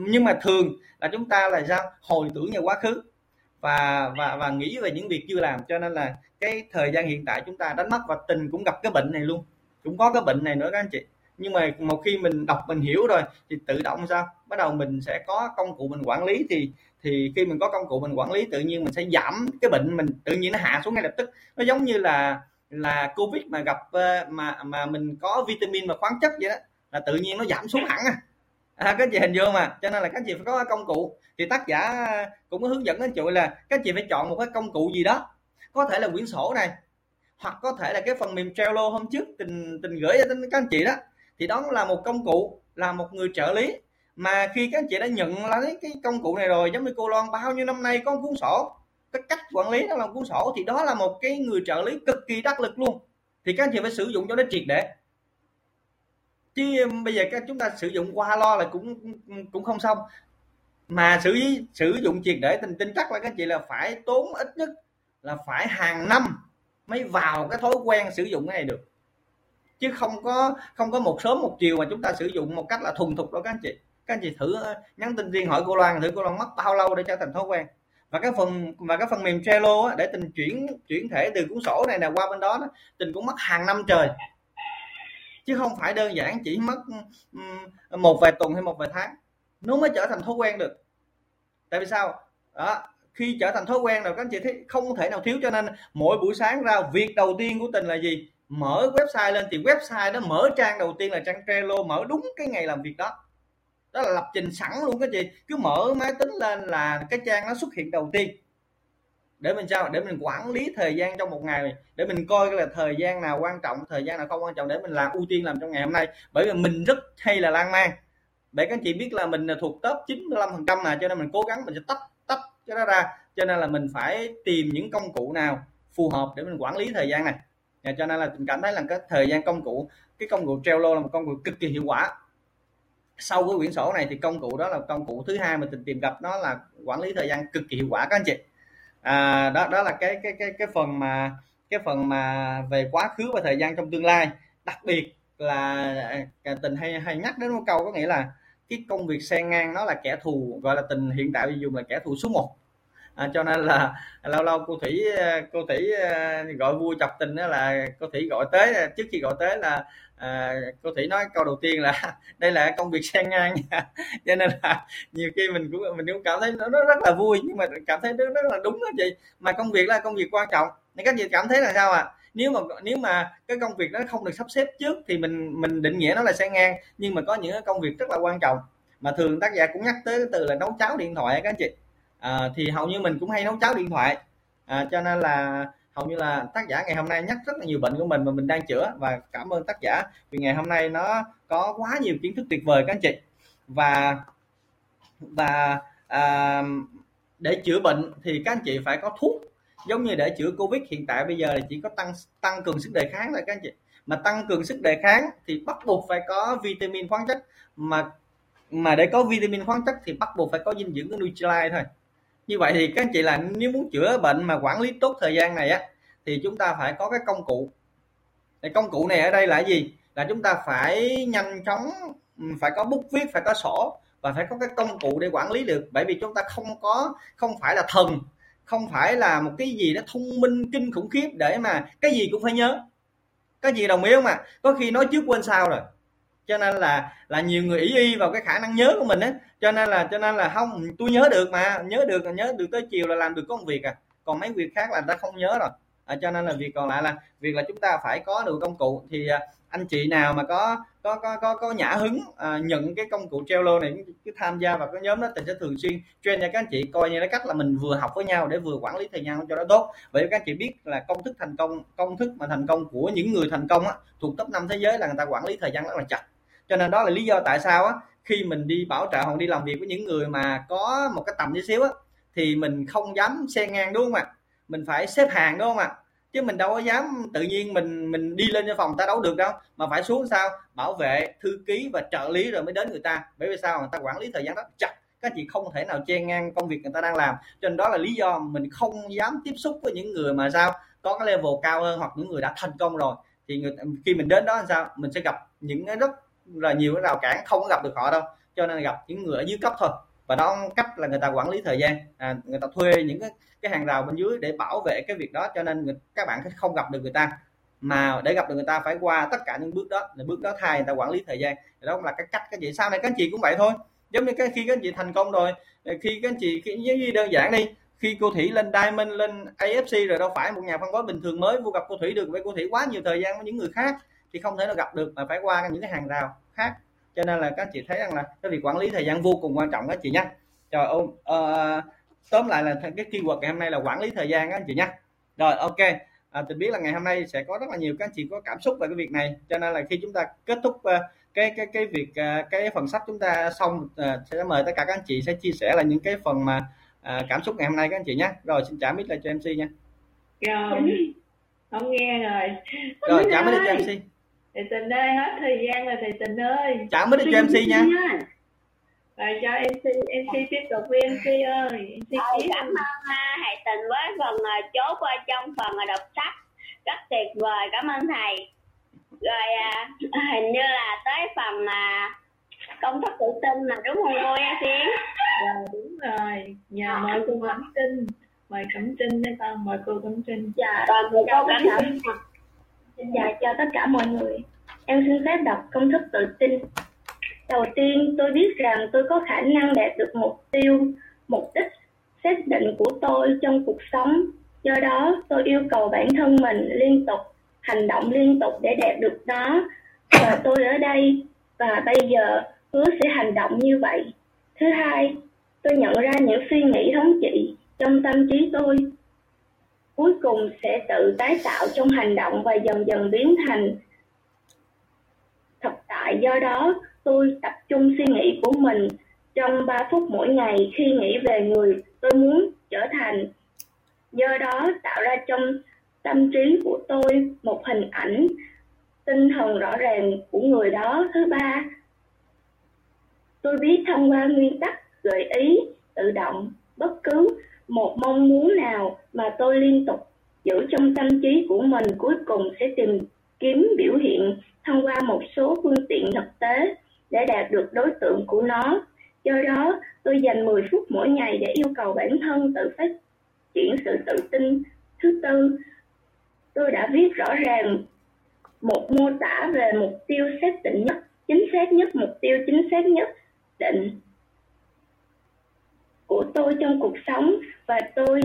nhưng mà thường là chúng ta là sao? Hồi tưởng về quá khứ. Và và và nghĩ về những việc chưa làm. Cho nên là cái thời gian hiện tại chúng ta đánh mất và tình cũng gặp cái bệnh này luôn. Cũng có cái bệnh này nữa các anh chị. Nhưng mà một khi mình đọc mình hiểu rồi thì tự động sao? Bắt đầu mình sẽ có công cụ mình quản lý thì thì khi mình có công cụ mình quản lý tự nhiên mình sẽ giảm cái bệnh mình tự nhiên nó hạ xuống ngay lập tức. Nó giống như là là covid mà gặp ờ, mà mà mình có vitamin và khoáng chất vậy đó là tự nhiên nó giảm xuống hẳn à, à các chị hình dung mà. Cho nên là các chị phải có công cụ. Thì tác giả cũng có hướng dẫn anh chị là các chị phải chọn một cái công cụ gì đó. Có thể là quyển sổ này, hoặc có thể là cái phần mềm Trello hôm trước tình tình gửi cho các anh chị đó. Thì đó là một công cụ, là một người trợ lý. Mà khi các anh chị đã nhận lấy cái công cụ này rồi, giống như cô Loan bao nhiêu năm nay có một cuốn sổ? Cái cách quản lý nó là một cuốn sổ. Thì đó là một cái người trợ lý cực kỳ đắc lực luôn. Thì các anh chị phải sử dụng cho nó triệt để chứ um, bây giờ các chúng ta sử dụng qua lo là cũng cũng không xong. Mà sử sử dụng triệt để tình tin chắc là các chị là phải tốn ít nhất là phải hàng năm mới vào cái thói quen sử dụng cái này được. Chứ không có không có một sớm một chiều mà chúng ta sử dụng một cách là thuần thục đó các anh chị. Các anh chị thử uh, nhắn tin riêng hỏi cô Loan thử cô Loan mất bao lâu để trở thành thói quen. Và cái phần và cái phần mềm Trello á, để tình chuyển chuyển thể từ cuốn sổ này nè qua bên đó, đó tình cũng mất hàng năm trời chứ không phải đơn giản chỉ mất một vài tuần hay một vài tháng. Nó mới trở thành thói quen được. Tại vì sao? Đó, khi trở thành thói quen rồi, các anh chị thấy không thể nào thiếu. Cho nên mỗi buổi sáng ra, việc đầu tiên của tình là gì? Mở website lên. Thì website đó, mở trang đầu tiên là trang Trello, mở đúng cái ngày làm việc đó. Đó là lập trình sẵn luôn các chị. Cứ mở máy tính lên là cái trang nó xuất hiện đầu tiên để mình sao? Để mình quản lý thời gian trong một ngày. Để mình coi là thời gian nào quan trọng, thời gian nào không quan trọng, để mình làm ưu tiên làm trong ngày hôm nay. Bởi vì mình rất hay là lan man. Để các anh chị biết là mình là thuộc top 95 phần trăm mà, cho nên mình cố gắng mình sẽ tách tách cái đó ra. Cho nên là mình phải tìm những công cụ nào phù hợp để mình quản lý thời gian này. Dạ, cho nên là mình cảm thấy là cái thời gian công cụ, cái công cụ Trello là một công cụ cực kỳ hiệu quả. Sau cái quyển sổ này thì công cụ đó là công cụ thứ hai mà mình tìm gặp, nó là quản lý thời gian cực kỳ hiệu quả, các anh chị à, đó đó là cái cái cái cái phần mà cái phần mà về quá khứ và thời gian trong tương lai. Đặc biệt là à, tình hay hay nhắc đến một câu có nghĩa là cái công việc xen ngang nó là kẻ thù gọi là tình hiện tại dùng là kẻ thù số 1 à, cho nên là lâu lâu cô thủy à, cô thủy à, gọi vui chọc tình đó là cô thủy gọi tới trước khi gọi tới là à, cô thủy nói câu đầu tiên là đây là công việc xen ngang cho nên là nhiều khi mình cũng mình cũng cảm thấy nó, nó rất là vui nhưng mà cảm thấy nó rất là đúng đó chị. Mà công việc là công việc quan trọng. Nên các chị cảm thấy là sao à nếu mà nếu mà cái công việc nó không được sắp xếp trước thì mình mình định nghĩa nó là xen ngang nhưng mà có những cái công việc rất là quan trọng. Mà thường tác giả cũng nhắc tới từ là nấu cháo điện thoại các anh chị. À, thì hầu như mình cũng hay nấu cháo điện thoại. À, cho nên là hầu như là tác giả ngày hôm nay nhắc rất là nhiều bệnh của mình mà mình đang chữa và cảm ơn tác giả vì ngày hôm nay nó có quá nhiều kiến thức tuyệt vời các anh chị. Và và à, để chữa bệnh thì các anh chị phải có thuốc giống như để chữa covid hiện tại bây giờ là chỉ có tăng tăng cường sức đề kháng thôi các anh chị. Mà tăng cường sức đề kháng thì bắt buộc phải có vitamin khoáng chất. Mà mà để có vitamin khoáng chất thì bắt buộc phải có dinh dưỡng của Nutrilite thôi như vậy thì các anh chị là nếu muốn chữa bệnh mà quản lý tốt thời gian này á, thì chúng ta phải có cái công cụ. Cái công cụ này ở đây là gì? Là chúng ta phải nhanh chóng phải có bút viết, phải có sổ và phải có cái công cụ để quản lý được. Bởi vì chúng ta không có, không phải là thần, không phải là một cái gì đó thông minh, kinh khủng khiếp để mà cái gì cũng phải nhớ. Cái gì đồng ý không ạ? À? có khi nói trước quên sau rồi cho nên là là nhiều người ý y vào cái khả năng nhớ của mình á. Cho nên là cho nên là không tôi nhớ được mà nhớ được là nhớ được tới chiều là làm được công việc à. Còn mấy việc khác là ta không nhớ rồi. À, cho nên là việc còn lại là việc là chúng ta phải có được công cụ. Thì à, anh chị nào mà có có có có, có nhã hứng à, nhận cái công cụ Trello này cứ tham gia vào cái nhóm đó thì sẽ thường xuyên train cho các anh chị coi như cái cách là mình vừa học với nhau để vừa quản lý thời gian cho nó tốt. Vậy các anh chị biết là công thức thành công công thức mà thành công của những người thành công á, thuộc top 5 thế giới là người ta quản lý thời gian rất là chặt cho nên đó là lý do tại sao á khi mình đi bảo trợ hoặc đi làm việc với những người mà có một cái tầm tí xíu á thì mình không dám xe ngang đúng không ạ? Mình phải xếp hàng đúng không ạ? Chứ mình đâu có dám tự nhiên mình mình đi lên cho phòng ta đấu được đâu. Mà phải xuống sao? Bảo vệ thư ký và trợ lý rồi mới đến người ta. Bởi vì sao? Người ta quản lý thời gian rất chặt. Các chị không thể nào chen ngang công việc người ta đang làm. Cho nên đó là lý do mình không dám tiếp xúc với những người mà sao? Có cái level cao hơn hoặc những người đã thành công rồi. Thì người, khi mình đến đó làm sao? Mình sẽ gặp những cái rất là nhiều cái rào cản không có gặp được họ đâu. Cho nên gặp những người ở dưới cấp thôi. Và đó cách là người ta quản lý thời gian. À, người ta thuê những cái cái hàng rào bên dưới để bảo vệ cái việc đó. Cho nên người, các bạn không gặp được người ta. Mà để gặp được người ta phải qua tất cả những bước đó. Là bước đó thay người ta quản lý thời gian. Đó là cái cách. Các chị sau này các anh chị cũng vậy thôi. Giống như cái khi các anh chị thành công rồi khi các anh chị khi giống như đơn giản đi. Khi cô thủy lên diamond lên afc rồi đâu phải một nhà phân phối bình thường mới. Vô gặp cô thủy được với cô thủy quá nhiều thời gian với những người khác thì không thể nào gặp được mà phải qua những cái hàng rào khác. Cho nên là các chị thấy rằng là cái việc quản lý thời gian vô cùng quan trọng các chị nhé trời ơi uh, tóm lại là cái keyword ngày hôm nay là quản lý thời gian các anh chị nhé rồi ok. À, tình biết là ngày hôm nay sẽ có rất là nhiều các anh chị có cảm xúc về cái việc này. Cho nên là khi chúng ta kết thúc uh, cái cái cái việc uh, cái phần sách chúng ta xong uh, sẽ mời tất cả các anh chị sẽ chia sẻ là những cái phần mà uh, cảm xúc ngày hôm nay các anh chị nhé rồi xin trả mic lại cho mc nha. Rồi không nghe rồi. Rồi trả mic lại cho mc thầy tình ơi hết thời gian rồi thầy tình ơi. Trả mic lại cho mc nha. rồi cho MC MC tiếp tục với MC ơi MC Ôi, cảm ơn uh, thầy tình với phần uh, chốt qua trong phần uh, đọc sách. Rất tuyệt vời cảm ơn thầy. Rồi uh, hình như là tới phần mà công thức tự tin mà đúng không cô Gia Xuyến rồi đúng rồi. Nhờ mời cô Cẩm Trinh. Mời Cẩm Trinh đây con mời cô Cẩm Trinh. Dạ rồi cô chào Cẩm Trinh Xin chào tất cả mọi người. Em xin phép đọc công thức tự tin. Đầu tiên, tôi biết rằng tôi có khả năng đạt được mục tiêu, mục đích xác định của tôi trong cuộc sống. Do đó, tôi yêu cầu bản thân mình liên tục, hành động liên tục để đạt được nó. Và tôi ở đây, và bây giờ hứa sẽ hành động như vậy. Thứ hai, tôi nhận ra những suy nghĩ thống trị trong tâm trí tôi cuối cùng sẽ tự tái tạo trong hành động và dần dần biến thành thực tại. Do đó, tôi tập trung suy nghĩ của mình trong 3 phút mỗi ngày. Khi nghĩ về người, tôi muốn trở thành. Do đó, tạo ra trong tâm trí của tôi một hình ảnh tinh thần rõ ràng của người đó. Thứ ba, tôi biết thông qua nguyên tắc gợi ý, tự động, bất cứ một mong muốn nào mà tôi liên tục giữ trong tâm trí của mình cuối cùng sẽ tìm kiếm biểu hiện thông qua một số phương tiện thực tế để đạt được đối tượng của nó. Do đó, tôi dành 10 phút mỗi ngày để yêu cầu bản thân tự phát triển sự tự tin. Thứ tư, tôi đã viết rõ ràng một mô tả về mục tiêu xác định nhất, chính xác nhất, mục tiêu chính xác nhất định của tôi trong cuộc sống và tôi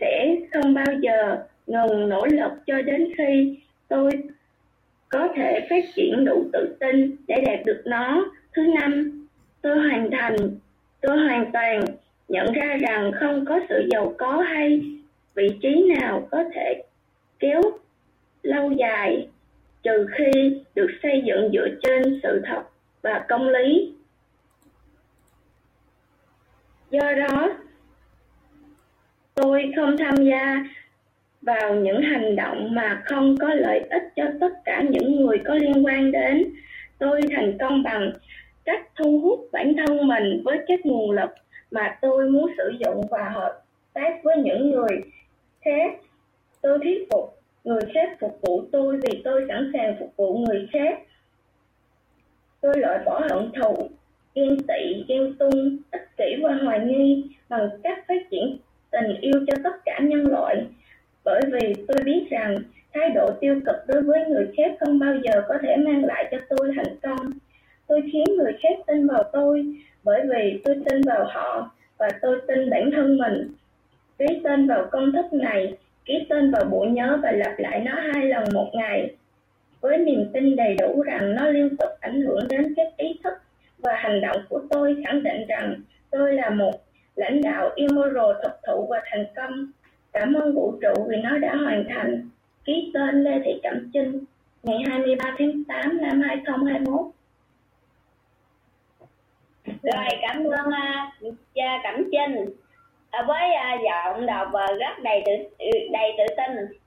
sẽ không bao giờ ngừng nỗ lực cho đến khi tôi có thể phát triển đủ tự tin để đạt được nó. Thứ năm, tôi hoàn thành, tôi hoàn toàn nhận ra rằng không có sự giàu có hay vị trí nào có thể kéo lâu dài trừ khi được xây dựng dựa trên sự thật và công lý. Do đó, tôi không tham gia vào những hành động mà không có lợi ích cho tất cả những người có liên quan đến tôi thành công bằng cách thu hút bản thân mình với các nguồn lực mà tôi muốn sử dụng và hợp tác với những người khác. Tôi thuyết phục người khác phục vụ tôi vì tôi sẵn sàng phục vụ người khác. Tôi loại bỏ hận thù, ghen tị, ghen tung, ích kỷ và hoài nghi bằng cách phát triển tình yêu cho tất cả nhân loại. Bởi vì tôi biết rằng thái độ tiêu cực đối với người khác không bao giờ có thể mang lại cho tôi thành công. Tôi khiến người khác tin vào tôi bởi vì tôi tin vào họ và tôi tin bản thân mình. Ký tên vào công thức này, ký tên vào bộ nhớ và lặp lại nó hai lần một ngày. Với niềm tin đầy đủ rằng nó liên tục ảnh hưởng đến các ý thức và hành động của tôi khẳng định rằng tôi là một lãnh đạo immoral thực thụ và thành công. Cảm ơn vũ trụ vì nó đã hoàn thành. Ký tên Lê Thị Cẩm Trinh, ngày 23 tháng 8 năm 2021. rồi cảm ơn à, uh, cha Cẩm Trinh à, với uh, giọng đọc uh, rất đầy tự đầy tự tin